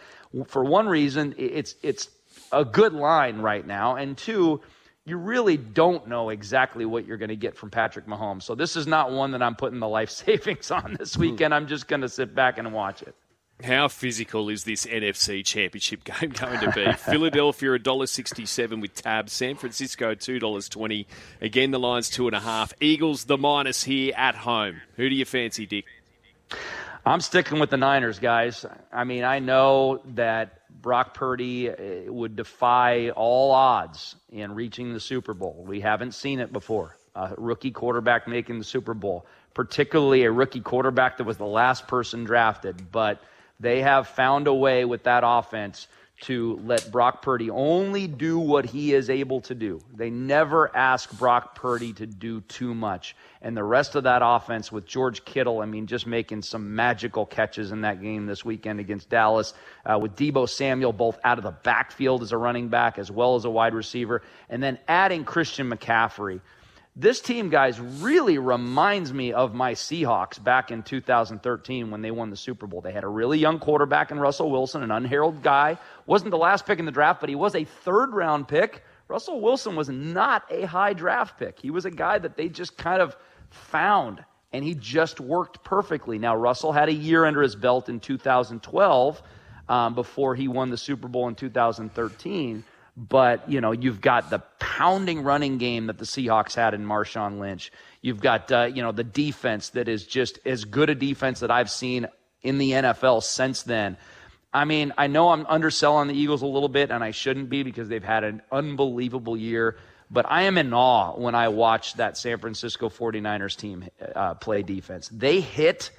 For one reason, it's it's a good line right now, and two, you really don't know exactly what you're going to get from Patrick Mahomes. So this is not one that I'm putting the life savings on this hmm. weekend. I'm just going to sit back and watch it. How physical is this NFC Championship game going to be? Philadelphia $1.67 with tab. San Francisco $2.20. Again, the line's two and a half. Eagles the minus here at home. Who do you fancy, Dick? I'm sticking with the Niners, guys. I mean, I know that Brock Purdy uh, would defy all odds in reaching the Super Bowl. We haven't seen it before. A rookie quarterback making the Super Bowl, particularly a rookie quarterback that was the last person drafted. But they have found a way with that offense to let Brock Purdy only do what he is able to do. They never ask Brock Purdy to do too much. And the rest of that offense with George Kittle, I mean, just making some magical catches in that game this weekend against Dallas, uh, with Deebo Samuel both out of the backfield as a running back as well as a wide receiver, and then adding Christian McCaffrey. This team, guys, really reminds me of my Seahawks back in 2013 when they won the Super Bowl. They had a really young quarterback in Russell Wilson, an unheralded guy. Wasn't the last pick in the draft, but he was a third round pick. Russell Wilson was not a high draft pick. He was a guy that they just kind of found, and he just worked perfectly. Now, Russell had a year under his belt in 2012 um, before he won the Super Bowl in 2013 but you know you've got the pounding running game that the Seahawks had in Marshawn Lynch. You've got uh, you know the defense that is just as good a defense that I've seen in the NFL since then. I mean, I know I'm underselling the Eagles a little bit, and I shouldn't be because they've had an unbelievable year. But I am in awe when I watch that San Francisco 49ers team uh, play defense. They hit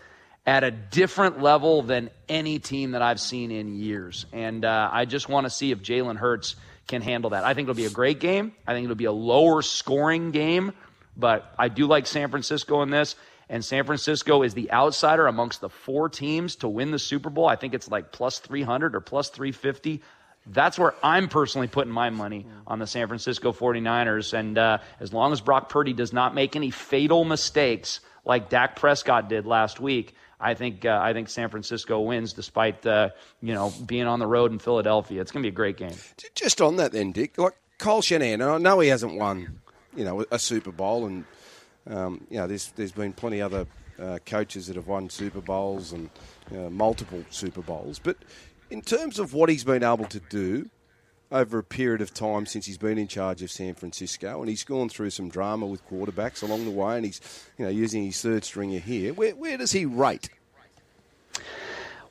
at a different level than any team that I've seen in years. And uh, I just want to see if Jalen Hurts can handle that. I think it'll be a great game. I think it'll be a lower scoring game, but I do like San Francisco in this. And San Francisco is the outsider amongst the four teams to win the Super Bowl. I think it's like plus 300 or plus 350. That's where I'm personally putting my money on the San Francisco 49ers. And uh, as long as Brock Purdy does not make any fatal mistakes like Dak Prescott did last week, I think uh, I think San Francisco wins despite uh, you know being on the road in Philadelphia. It's going to be a great game. Just on that, then, Dick. Like Kyle Shanahan, I know he hasn't won, you know, a Super Bowl, and um, you know, there's there's been plenty other uh, coaches that have won Super Bowls and multiple Super Bowls, but in terms of what he's been able to do over a period of time since he's been in charge of San Francisco, and he's gone through some drama with quarterbacks along the way, and he's you know using his third stringer here. Where, where does he rate?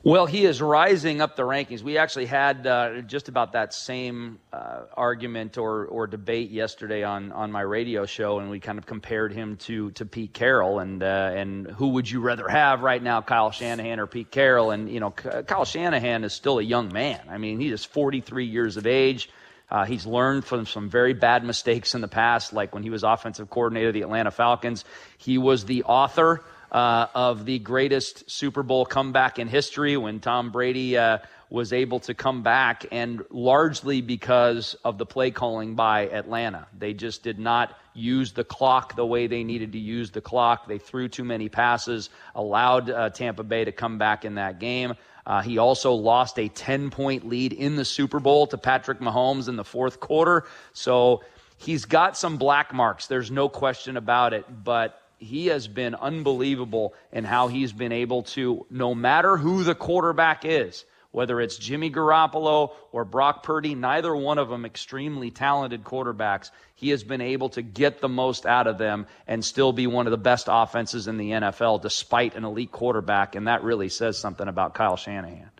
Well, he is rising up the rankings. We actually had uh, just about that same uh, argument or, or debate yesterday on, on my radio show, and we kind of compared him to, to Pete Carroll and uh, and who would you rather have right now, Kyle Shanahan or Pete Carroll? And you know, Kyle Shanahan is still a young man. I mean, he is 43 years of age. Uh, he's learned from some very bad mistakes in the past, like when he was offensive coordinator of the Atlanta Falcons. He was the author uh, of the greatest Super Bowl comeback in history when Tom Brady uh, was able to come back, and largely because of the play calling by Atlanta. They just did not use the clock the way they needed to use the clock. They threw too many passes, allowed uh, Tampa Bay to come back in that game. Uh, he also lost a 10 point lead in the Super Bowl to Patrick Mahomes in the fourth quarter. So he's got some black marks. There's no question about it. But he has been unbelievable in how he's been able to, no matter who the quarterback is, whether it's Jimmy Garoppolo or Brock Purdy, neither one of them extremely talented quarterbacks. He has been able to get the most out of them and still be one of the best offenses in the NFL despite an elite quarterback. And that really says something about Kyle Shanahan.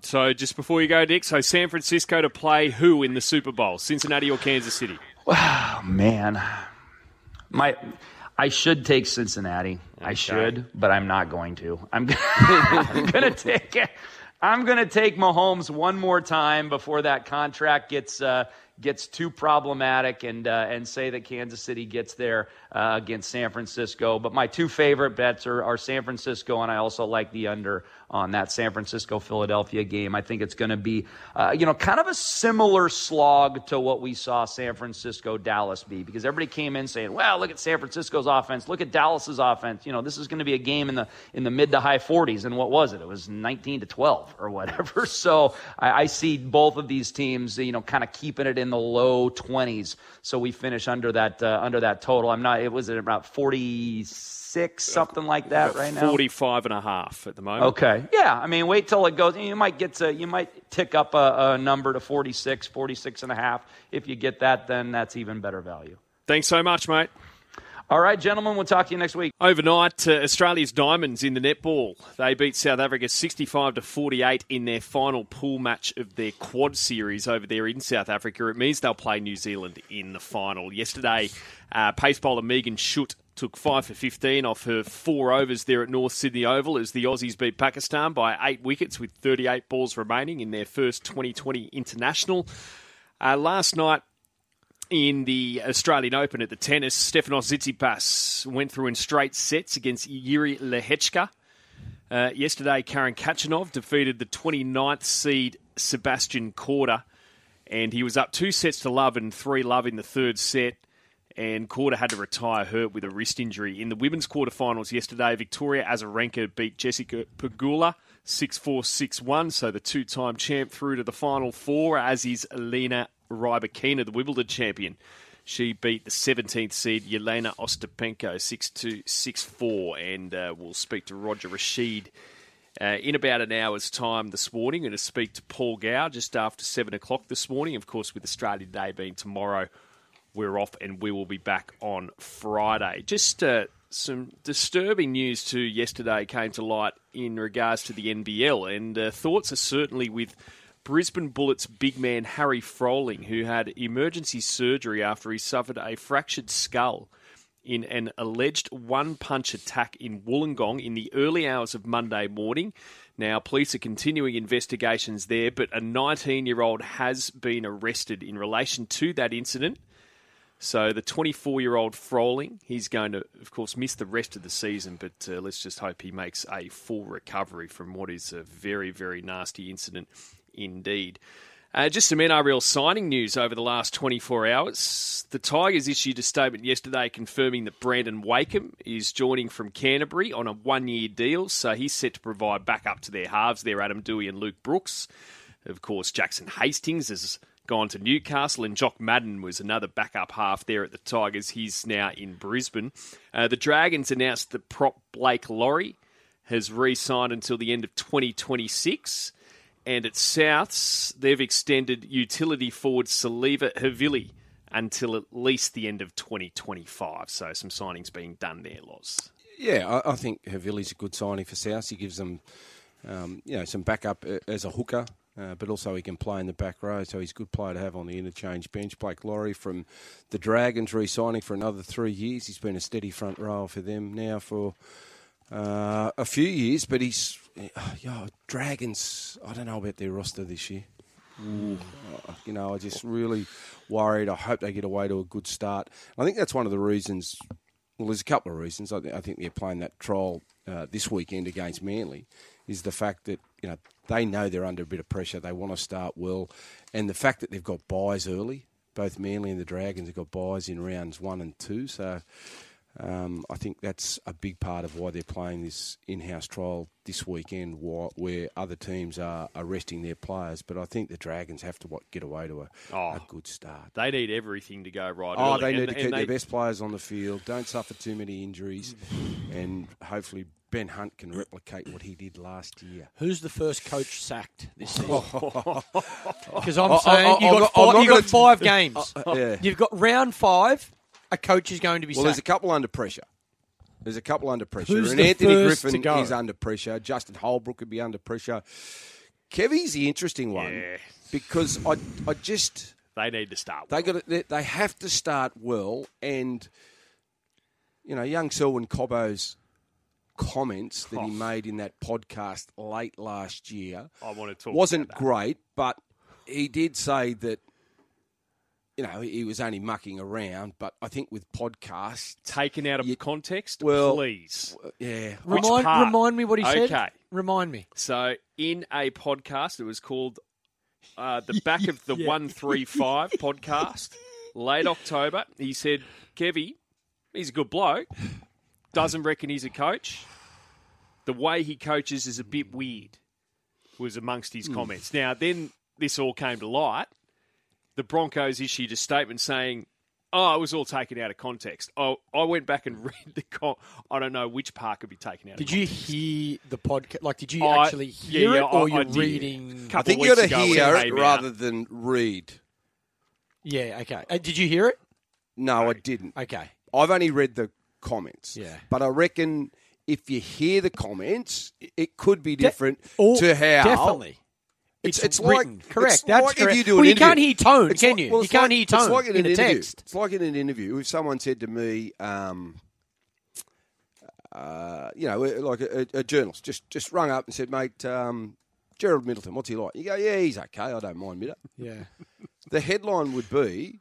So, just before you go, Dick, so San Francisco to play who in the Super Bowl? Cincinnati or Kansas City? Wow, man. My I should take Cincinnati. Okay. I should, but I'm not going to. I'm, I'm going to take it. I'm going to take Mahomes one more time before that contract gets uh, gets too problematic and uh, and say that Kansas City gets there uh, against San Francisco. But my two favorite bets are, are San Francisco, and I also like the under on that San Francisco Philadelphia game. I think it's going to be, uh, you know, kind of a similar slog to what we saw San Francisco Dallas be because everybody came in saying, well, look at San Francisco's offense, look at Dallas's offense. You know, this is going to be a game in the in the mid to high 40s. And what was it? It was 19 to 12 or whatever. So I, I see both of these teams, you know, kind of keeping it in the low 20s. So we finish under that uh, under that total. I'm not. It was at about 46 something like that right now? 45 and a half at the moment. Okay. Yeah. I mean, wait till it goes. You might get to, you might tick up a, a number to 46, 46 and a half. If you get that, then that's even better value. Thanks so much, mate. All right, gentlemen, we'll talk to you next week. Overnight, uh, Australia's Diamonds in the netball. They beat South Africa 65 to 48 in their final pool match of their quad series over there in South Africa. It means they'll play New Zealand in the final. Yesterday, uh, pace bowler Megan Schutt took 5 for 15 off her four overs there at North Sydney Oval as the Aussies beat Pakistan by eight wickets with 38 balls remaining in their first 2020 international. Uh, last night, in the Australian Open at the tennis, Stefanos Tsitsipas went through in straight sets against Jiri Lehecka. Uh, yesterday, Karen Khachanov defeated the 29th seed Sebastian Korda, and he was up two sets to love and three love in the third set and Korda had to retire hurt with a wrist injury. In the women's quarterfinals yesterday, Victoria Azarenka beat Jessica Pegula 6 4 6 1. So the two time champ through to the final four, as is Elena Rybakina, the Wimbledon champion. She beat the 17th seed Jelena Ostapenko 6 2 6 4. And uh, we'll speak to Roger Rasheed. Uh, in about an hour's time this morning, and to speak to Paul Gow just after seven o'clock this morning. Of course, with Australia Day being tomorrow, we're off and we will be back on Friday. Just uh, some disturbing news too yesterday came to light in regards to the NBL, and uh, thoughts are certainly with Brisbane Bullets big man Harry Froling, who had emergency surgery after he suffered a fractured skull in an alleged one punch attack in Wollongong in the early hours of Monday morning. Now, police are continuing investigations there, but a 19 year old has been arrested in relation to that incident. So the 24 year old Froling, he's going to, of course, miss the rest of the season, but uh, let's just hope he makes a full recovery from what is a very, very nasty incident indeed. Uh, just some NRL signing news over the last 24 hours. The Tigers issued a statement yesterday confirming that Brandon Wakeham is joining from Canterbury on a one year deal, so he's set to provide backup to their halves there, Adam Doueihi and Luke Brooks. Of course, Jackson Hastings has gone to Newcastle, and Jock Madden was another backup half there at the Tigers. He's now in Brisbane. Uh, the Dragons announced that prop Blake Lawrie has re signed until the end of 2026. And at Souths, they've extended utility forward Siliva Havili until at least the end of 2025. So some signings being done there, Loz. Yeah, I, I think Havili's a good signing for Souths. He gives them, um, you know, some backup uh, as a hooker, uh, but also he can play in the back row, so he's a good player to have on the interchange bench. Blake Lawrie from the Dragons re-signing for another three years. He's been a steady front rower for them now for uh, a few years, but he's, yeah, Dragons. I don't know about their roster this year. Uh, you know, I just really worried. I hope they get away to a good start. I think that's one of the reasons. Well, there's a couple of reasons. I, th- I think they're playing that trial uh, this weekend against Manly. Is the fact that you know they know they're under a bit of pressure. They want to start well, and the fact that they've got byes early. Both Manly and the Dragons have got byes in rounds one and two. So um, I think that's a big part of why they're playing this in-house trial this weekend, wh- where other teams are arresting their players. But I think the Dragons have to what, get away to a, Oh. a good start. They need everything to go right. Oh, early. they need And- to and keep they- their best players on the field. Don't suffer too many injuries, and hopefully Ben Hunt can replicate what he did last year. Who's the first coach sacked this season? Oh. Because I'm saying you've got, five, not you've got five games. yeah. You've got round five. A coach is going to be Well, there's a couple under pressure. There's a couple under pressure. Who's and the Anthony first Griffin to go? is under pressure. Justin Holbrook could be under pressure. Kevy's the interesting one Yeah. because I, I just They need to start. they got they, they have to start well, and you know, young Selwyn Cobbo's comments that he Oh. made in that podcast late last year I want to talk. wasn't great, but he did say that. You know, he was only mucking around, but I think with podcasts, taken out of You- context. well- please. yeah, Remind, remind me what he said. Okay. Remind me. So in a podcast, it was called uh, the back of the Yeah. one three five podcast, late October. He said, "Kevy, he's a good bloke. Doesn't reckon he's a coach. The way he coaches is a bit weird." Was amongst Hmm. his comments. Now then, this all came to light. The Broncos issued a statement saying. Oh, it was all taken out of context. Oh, I went back and read the. Com- I don't know which part could be taken out. Did of you hear the podcast? Like, did you I- actually hear yeah, it, or I- you're I reading? I think you weeks got to ago when it hear it came out. rather than read. Yeah. Okay. Uh, did you hear it? No, I didn't. Okay. I've only read the comments. Yeah. But I reckon if you hear the comments, it could be different Oh, to how. Definitely. It's, It's it's like written. Correct. it's That's like correct. If you do Well, an you can't hear tone, It's can like- you? well, You can't like- hear it's tone like in, in an a interview. text. It's like in an interview. If someone said to me, um, uh, you know, like a, a, a journalist just just rung up and said, "Mate, um, Gerald Middleton, what's he like?" You go, "Yeah, he's okay. I don't mind Middo." Yeah. The headline would be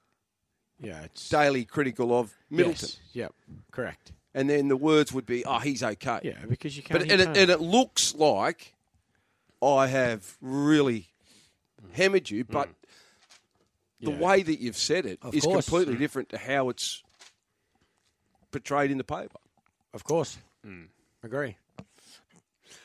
Yeah. It's "Daley Critical of Middleton," Yes. Yep. Correct. and then the words would be, "Oh, he's okay." Yeah, because you can't. But hear and it, and it looks like I have really hammered you, mm. but the Yeah. way that you've said it is Of course. completely mm. different to how it's portrayed in the paper. of course. Mm. Agree.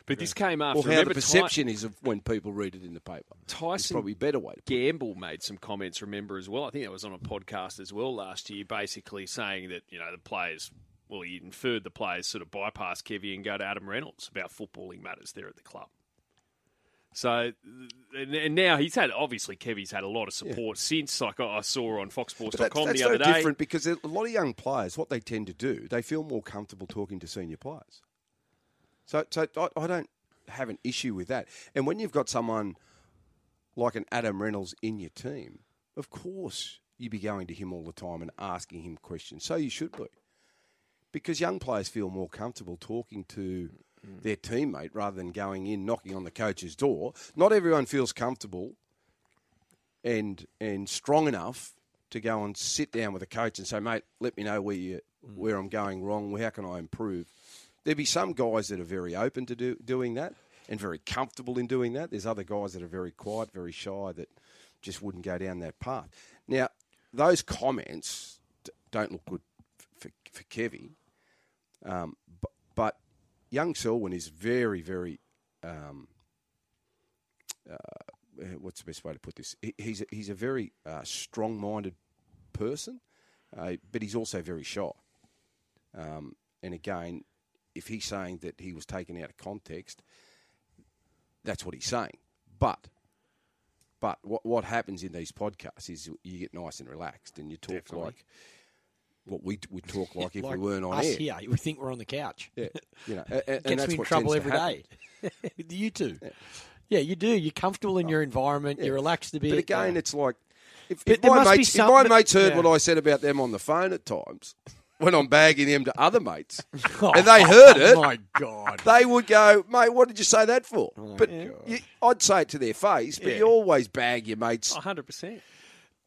But this came after. Or how the remember, Ty- perception is of when people read it in the paper. It's Tyson probably a better way. To. Gamble made some comments, remember, as well. I think that was on a podcast as well last year, basically saying that, you know, the players, well, he inferred the players sort of bypass Kevy and go to Adam Reynolds about footballing matters there at the club. So, and, and now he's had, obviously, Kevy's had a lot of support since, like I saw on foxsports.com the no other day. different because a lot of young players, what they tend to do, they feel more comfortable talking to senior players. So, so I, I don't have an issue with that. And when you've got someone like an Adam Reynolds in your team, of course you'd be going to him all the time and asking him questions. So you should be. Because young players feel more comfortable talking to their teammate rather than going in knocking on the coach's door. Not everyone feels comfortable and and strong enough to go and sit down with a coach and say, "Mate, let me know where you where I'm going wrong. How can I improve?" There'd be some guys that are very open to do, doing that and very comfortable in doing that. There's other guys that are very quiet, very shy that just wouldn't go down that path. Now, those comments don't look good for, for Kevy, um, young Selwyn is very, very. Um, uh, what's the best way to put this? He, he's a, he's a very uh, strong-minded person, uh, but he's also very shy. Um, and again, if he's saying that he was taken out of context, that's what he's saying. But but what what happens in these podcasts is you get nice and relaxed, and you talk Definitely. like what we would talk like if Like we weren't on us air. here, we think we're on the couch. Yeah, you know, and, and Gets that's me in what trouble every day. you two. Yeah. you do. You're comfortable in oh, your environment. You're relaxed a bit. But again, Yeah. it's like if, if my mates, if my mates heard yeah. what I said about them on the phone at times when I'm bagging them to other mates, Oh, and they heard it, My God. they would go, "Mate, what did you say that for?" Oh, but you, I'd say it to their face, but you always bag your mates. 100%.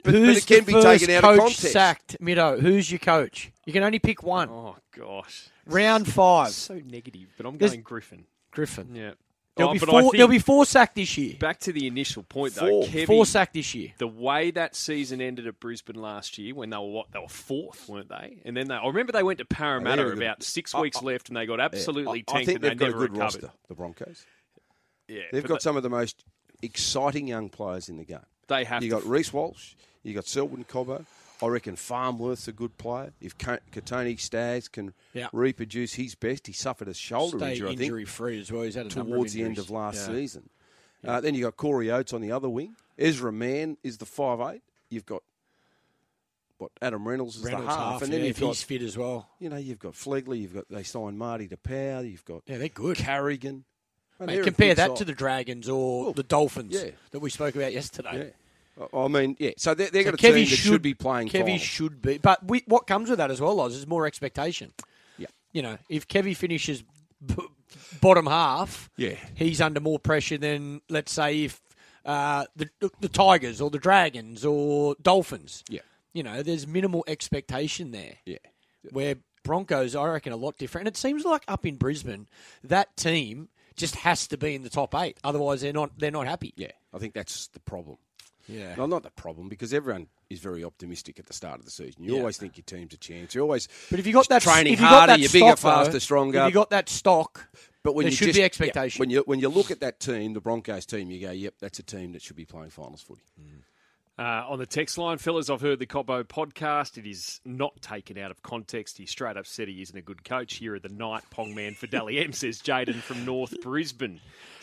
But, but Who's it can the be first taken out coach of context. sacked, Mido. Who's your coach? You can only pick one. Oh, gosh. Round five. So negative, but I'm There's- going Griffin. Griffin. Yeah. There'll, Oh, be four, think there'll be four sacked this year. back to the initial point, though. Four. Kevy, Four sacked this year. the way that season ended at Brisbane last year, when they were what they were fourth, weren't they? And then they, I remember they went to Parramatta were good. about six I- weeks I- left, and they got Yeah, absolutely I, I tanked, think and they they've got a good recovered. roster, the Broncos. Yeah, They've got they- some of the most exciting young players in the game. They have You to got Reece Walsh, you got Selwyn Cobbo. I reckon Farnworth's a good player. If Ka- Kotoni Staggs can Yeah. reproduce his best, he suffered a shoulder Stay injury, I think, injury free as well. He's had towards the end of last Yeah. season. Uh, then you got Corey Oates on the other wing. Ezra Mann is the five eight. You've got what Adam Reynolds is Reynolds the half, half, and then yeah, you've if got he's fit as well. you know you've got Flegler. You've got they signed Marty Taupau. You've got Yeah, they're good. Carrigan. Man, Mate, compare that side. to the Dragons or Well, the Dolphins yeah. that we spoke about yesterday. I mean, yeah. So they're, they're So got a team that should, be playing. Kevy finals. should be, but we, what comes with that as well, Oz, is more expectation. Yeah. You know, if Kevy finishes b- bottom half, Yeah. he's under more pressure than let's say if uh, the the Tigers or the Dragons or Dolphins. Yeah. You know, there's minimal expectation there. Yeah. Where Broncos, I reckon, a lot different. And it seems like up in Brisbane, that team just has to be in the top eight. Otherwise, they're not they're not happy. Yeah. I think that's the problem. Yeah. No, not the problem because everyone is very optimistic at the start of the season. You Yeah. always think your team's a chance. You always, But if you got that training if you harder, got that you're bigger, stock, faster, stronger. If you got that stock, but when there you should just, be yeah, expectation. when you when you look at that team, the Broncos team, you go, "Yep, that's a team that should be playing finals footy." Uh, on the text line, fellas, I've heard the Cobbo podcast. It is not taken out of context. He straight up said he isn't a good coach. Here are the night Pong Man for Dally M, says Jaden from North Brisbane.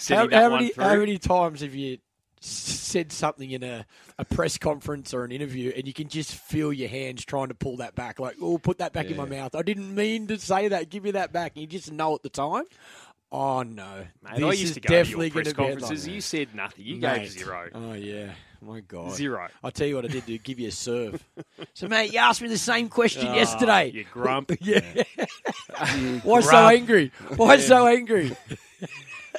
how, how many how many times have you said something in a, a press conference or an interview, and you can just feel your hands trying to pull that back, like, "Oh, put that back in my mouth." I didn't mean to say that. Give me that back. And you just know at the time. Oh no, Mate, this I used is to go to your press gonna be a conferences. headline. You said nothing. You Mate. gave zero. Oh yeah, my god, Zero. I'll tell you what I did to give you a serve. so mate, you asked me the same question Ah, yesterday. You grump. yeah. Why so angry? Why so angry?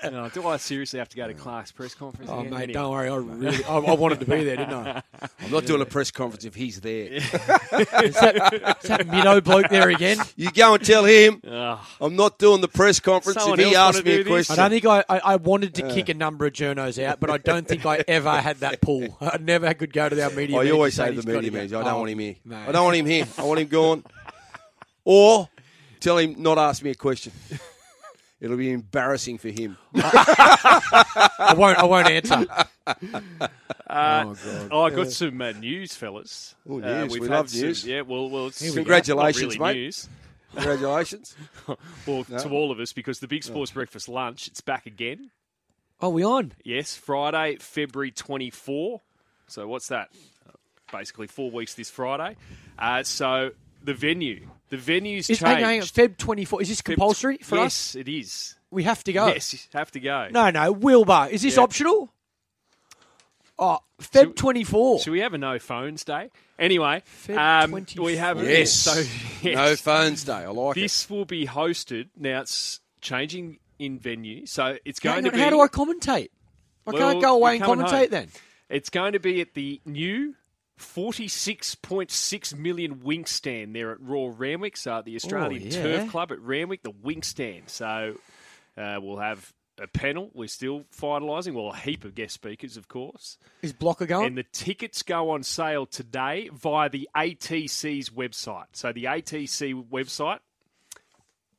Oh, do I seriously have to go to Clark's press conference? Oh again? mate, Anyway. don't worry. I really, I, I wanted to be there, didn't I? I'm not doing a press conference if he's there. Is that, is that Minnow bloke there again? you go and tell him I'm not doing the press conference Someone if he else asks me a do this? question. I don't think I, I, I wanted to kick a number of journos out, but I don't think I ever had that pull. I never could go to our media. Oh, you always saying say the media go. manager. I don't Oh, want him here. mate. I don't want him here. I want him gone. Or tell him not ask me a question. It'll be embarrassing for him. I won't. I won't answer. Uh, oh god. Oh, I got some uh, news, fellas. Oh, Uh, news. we've We had love some- news. Yeah, well, well, it's we. Congratulations, really mate. News. Congratulations. Well, to all of us, because the Big Sports Breakfast lunch, it's back again. Oh, we on? Yes, Friday, February 24. So what's that? Basically four weeks this Friday. Uh, so the venue, the venue's Is, changed. hang on. Feb twenty four. Is this Feb- compulsory for yes, us? Yes, it is. We have to go. Yes, you have to go. No, no. Wilbur, is this Yeah. optional? Oh, Feb Should- 24. Should we have a no phones day? Anyway, Feb um, 24. we have Yes. So yes, No phones day. I like it. this will be hosted. Now it's changing in venue, so it's going Hang to on, be. how do I commentate? I Well, can't go away and commentate home. then. It's going to be at the new 46.6 million Winx stand there at Raw Randwick, so at the Australian Oh, yeah. Turf Club at Randwick, the Winx stand. So uh, we'll have a panel. We're still finalising. Well, a heap of guest speakers, of course. Is Blocker going? And the tickets go on sale today via the ATC's website. So the ATC website.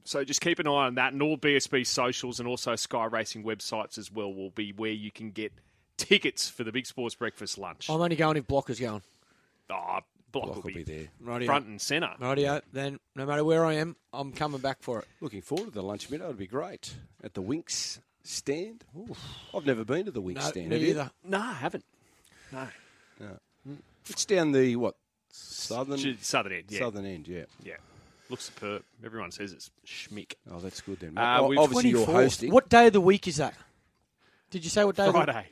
So just keep an eye on that, and all BSB socials and also Sky Racing websites as well will be where you can get tickets for the Big Sports Breakfast lunch. I'm only going if Blocker's going. Oh, Block, Block will, be, there. Rightio. front and centre. Rightio. Then, no matter where I am, I'm coming back for it. Looking forward to the lunch minute. It'd be great at the Winx stand. I've never been to the Winx No, stand. me have you? either. No, I haven't. No. It's down the what southern Southern end, yeah. southern end. Yeah. Yeah. Looks superb. Everyone says it's schmick. Oh, that's good then. Uh, O- we've- Obviously, you're 24th. hosting. What day of the week is that? Did you say what day? Of the...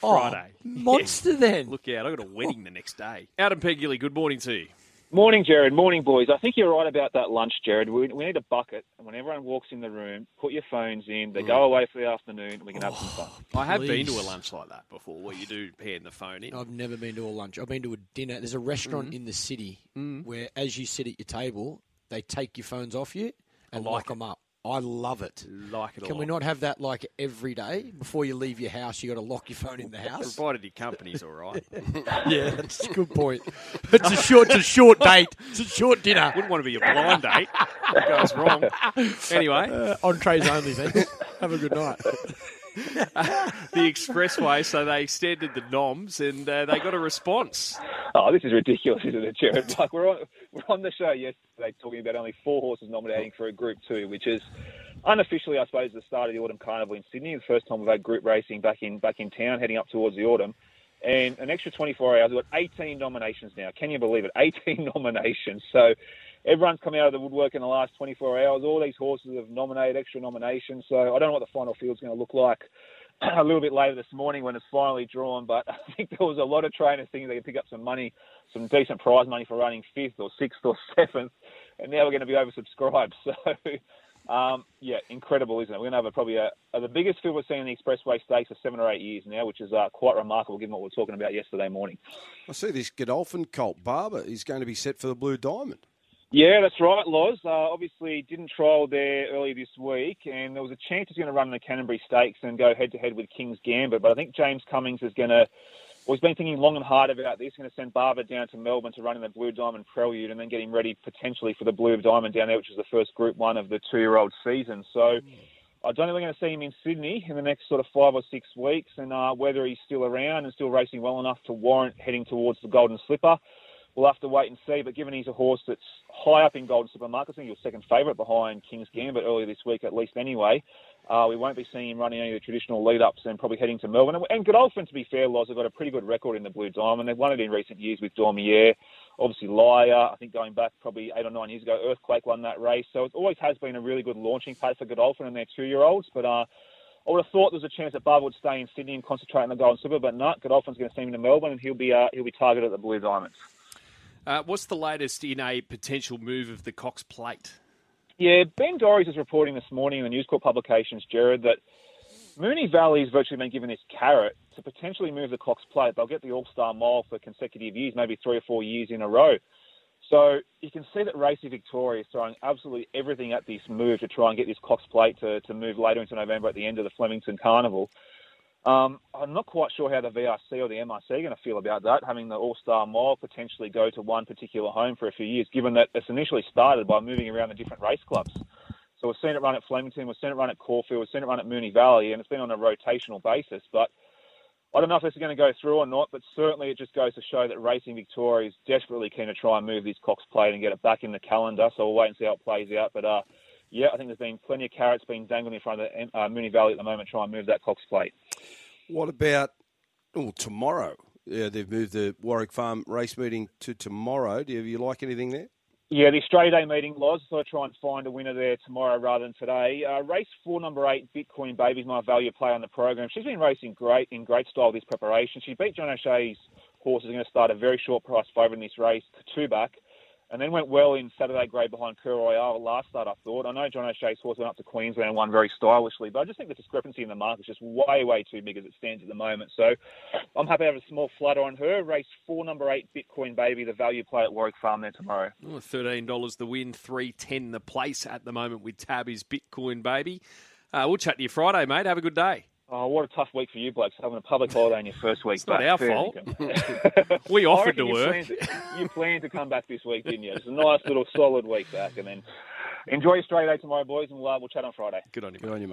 Friday. Oh, Friday. monster then. Look out, I've got a wedding the next day. Adam Pengilly, good morning to you. Morning, Jared. Morning, boys. I think you're right about that lunch, Jared. We, we need a bucket, and when everyone walks in the room, put your phones in. They go away for the afternoon, and we can have some fun. I have been to a lunch like that before where you do hand the phone in. I've never been to a lunch. I've been to a dinner. There's a restaurant Mm-hmm. in the city where, as you sit at your table, they take your phones off you and like lock it. them up. I love it. Like it Can we not have that like every day? Before you leave your house, you got to lock your phone in the house. Provided your company's all right. yeah, that's a good point. It's a short, it's a short date. It's a short dinner. Wouldn't want to be a blind date. It goes wrong. Anyway, Uh, entrees only, then. Have a good night. the expressway, so they extended the noms and uh, they got a response. Oh, this is ridiculous, isn't it, Jared? Like we're on, we're on the show yesterday talking about only four horses nominating for a Group Two, which is unofficially, I suppose, the start of the autumn carnival in Sydney. The first time we've had group racing back in back in town, heading up towards the autumn. And an extra 24 hours. We've got 18 nominations now. Can you believe it? 18 nominations. So everyone's come out of the woodwork in the last 24 hours. All these horses have nominated extra nominations. So I don't know what the final field's going to look like a little bit later this morning when it's finally drawn. But I think there was a lot of trainers thinking they could pick up some money, some decent prize money for running fifth or sixth or seventh. And now we're going to be oversubscribed. So, um, yeah, incredible, isn't it? We're going to have a, probably a, a, the biggest field we've seen in the Expressway Stakes for seven or eight years now, which is uh, quite remarkable given what we were talking about yesterday morning. I see this Godolphin Colt Barber is going to be set for the Blue Diamond. Yeah, that's right, Loz. Uh, obviously, didn't trial there earlier this week, and there was a chance he's going to run in the Canterbury Stakes and go head to head with King's Gambit. But I think James Cummings is going to. Well, he's been thinking long and hard about this. He's going to send Barber down to Melbourne to run in the Blue Diamond Prelude, and then get him ready potentially for the Blue Diamond down there, which is the first Group One of the two-year-old season. So. I don't think we're going to see him in Sydney in the next sort of five or six weeks, and uh, whether he's still around and still racing well enough to warrant heading towards the Golden Slipper, we'll have to wait and see. But given he's a horse that's high up in Golden Slipper markets, I think he was second favourite behind King's Gambit earlier this week, at least anyway. Uh, we won't be seeing him running any of the traditional lead-ups and probably heading to Melbourne. And- And Godolphin, to be fair, Loz, have got a pretty good record in the Blue Diamond. They've won it in recent years with Daumier. Obviously, Lyre, I think going back probably eight or nine years ago, Earthquake won that race. So it always has been a really good launching pad for Godolphin and their two-year-olds. But uh, I would have thought there was a chance that Barber would stay in Sydney and concentrate on the Golden Slipper, but not. Godolphin's going to send him to Melbourne, and he'll be uh, he'll be targeted at the Blue Diamonds. Uh, what's the latest in a potential move of the Cox Plate? Yeah, Ben Dorries is reporting this morning in the News Corp publications, Jared, that Moonee Valley has virtually been given this carrot to potentially move the Cox plate. They'll get the All Star Mile for consecutive years, maybe three or four years in a row. So you can see that Racing Victoria is throwing absolutely everything at this move to try and get this Cox plate to, to move later into November at the end of the Flemington Carnival. Um, I'm not quite sure how the VRC or the MRC are going to feel about that, having the All Star Mile potentially go to one particular home for a few years, given that it's initially started by moving around the different race clubs. So we've seen it run at Flemington, we've seen it run at Caulfield, we've seen it run at Moonee Valley, and it's been on a rotational basis. But I don't know if this is going to go through or not, but certainly it just goes to show that Racing Victoria is desperately keen to try and move this Cox plate and get it back in the calendar. So we'll wait and see how it plays out. But uh, yeah, I think there's been plenty of carrots being dangled in front of the uh, Moonee Valley at the moment, try and move that Cox plate. What about oh, tomorrow? Yeah, they've moved the Warwick Farm race meeting to tomorrow. Do you, you like anything there? Yeah, the Australia Day meeting, Loz. So I try and find a winner there tomorrow rather than today. Uh, race four, number eight, Bitcoin Baby's my value play on the program. She's been racing great in great style this preparation. She beat John O'Shea's horse. Is going to start a very short price favourite in this race, two back and then went well in Saturday grade behind Coeur Royale last start, I thought. I know John O'Shea's horse went up to Queensland and won very stylishly, but I just think the discrepancy in the market is just way, way too big as it stands at the moment. So I'm happy to have a small flutter on her. Race four, number eight, Bitcoin Baby, the value play at Warwick Farm there tomorrow. Oh, $13 the win, 310 the place at the moment with Tab is Bitcoin Baby. Uh, we'll chat to you Friday, mate. Have a good day. Oh, what a tough week for you blokes, having a public holiday in your first week It's back. not our Fair fault. We offered to you work. planned to- you planned to come back this week, didn't you? It's a nice little solid week back, and then enjoy Australia Day tomorrow, boys, and we'll, uh, we'll chat on Friday. Good on you, Good on you,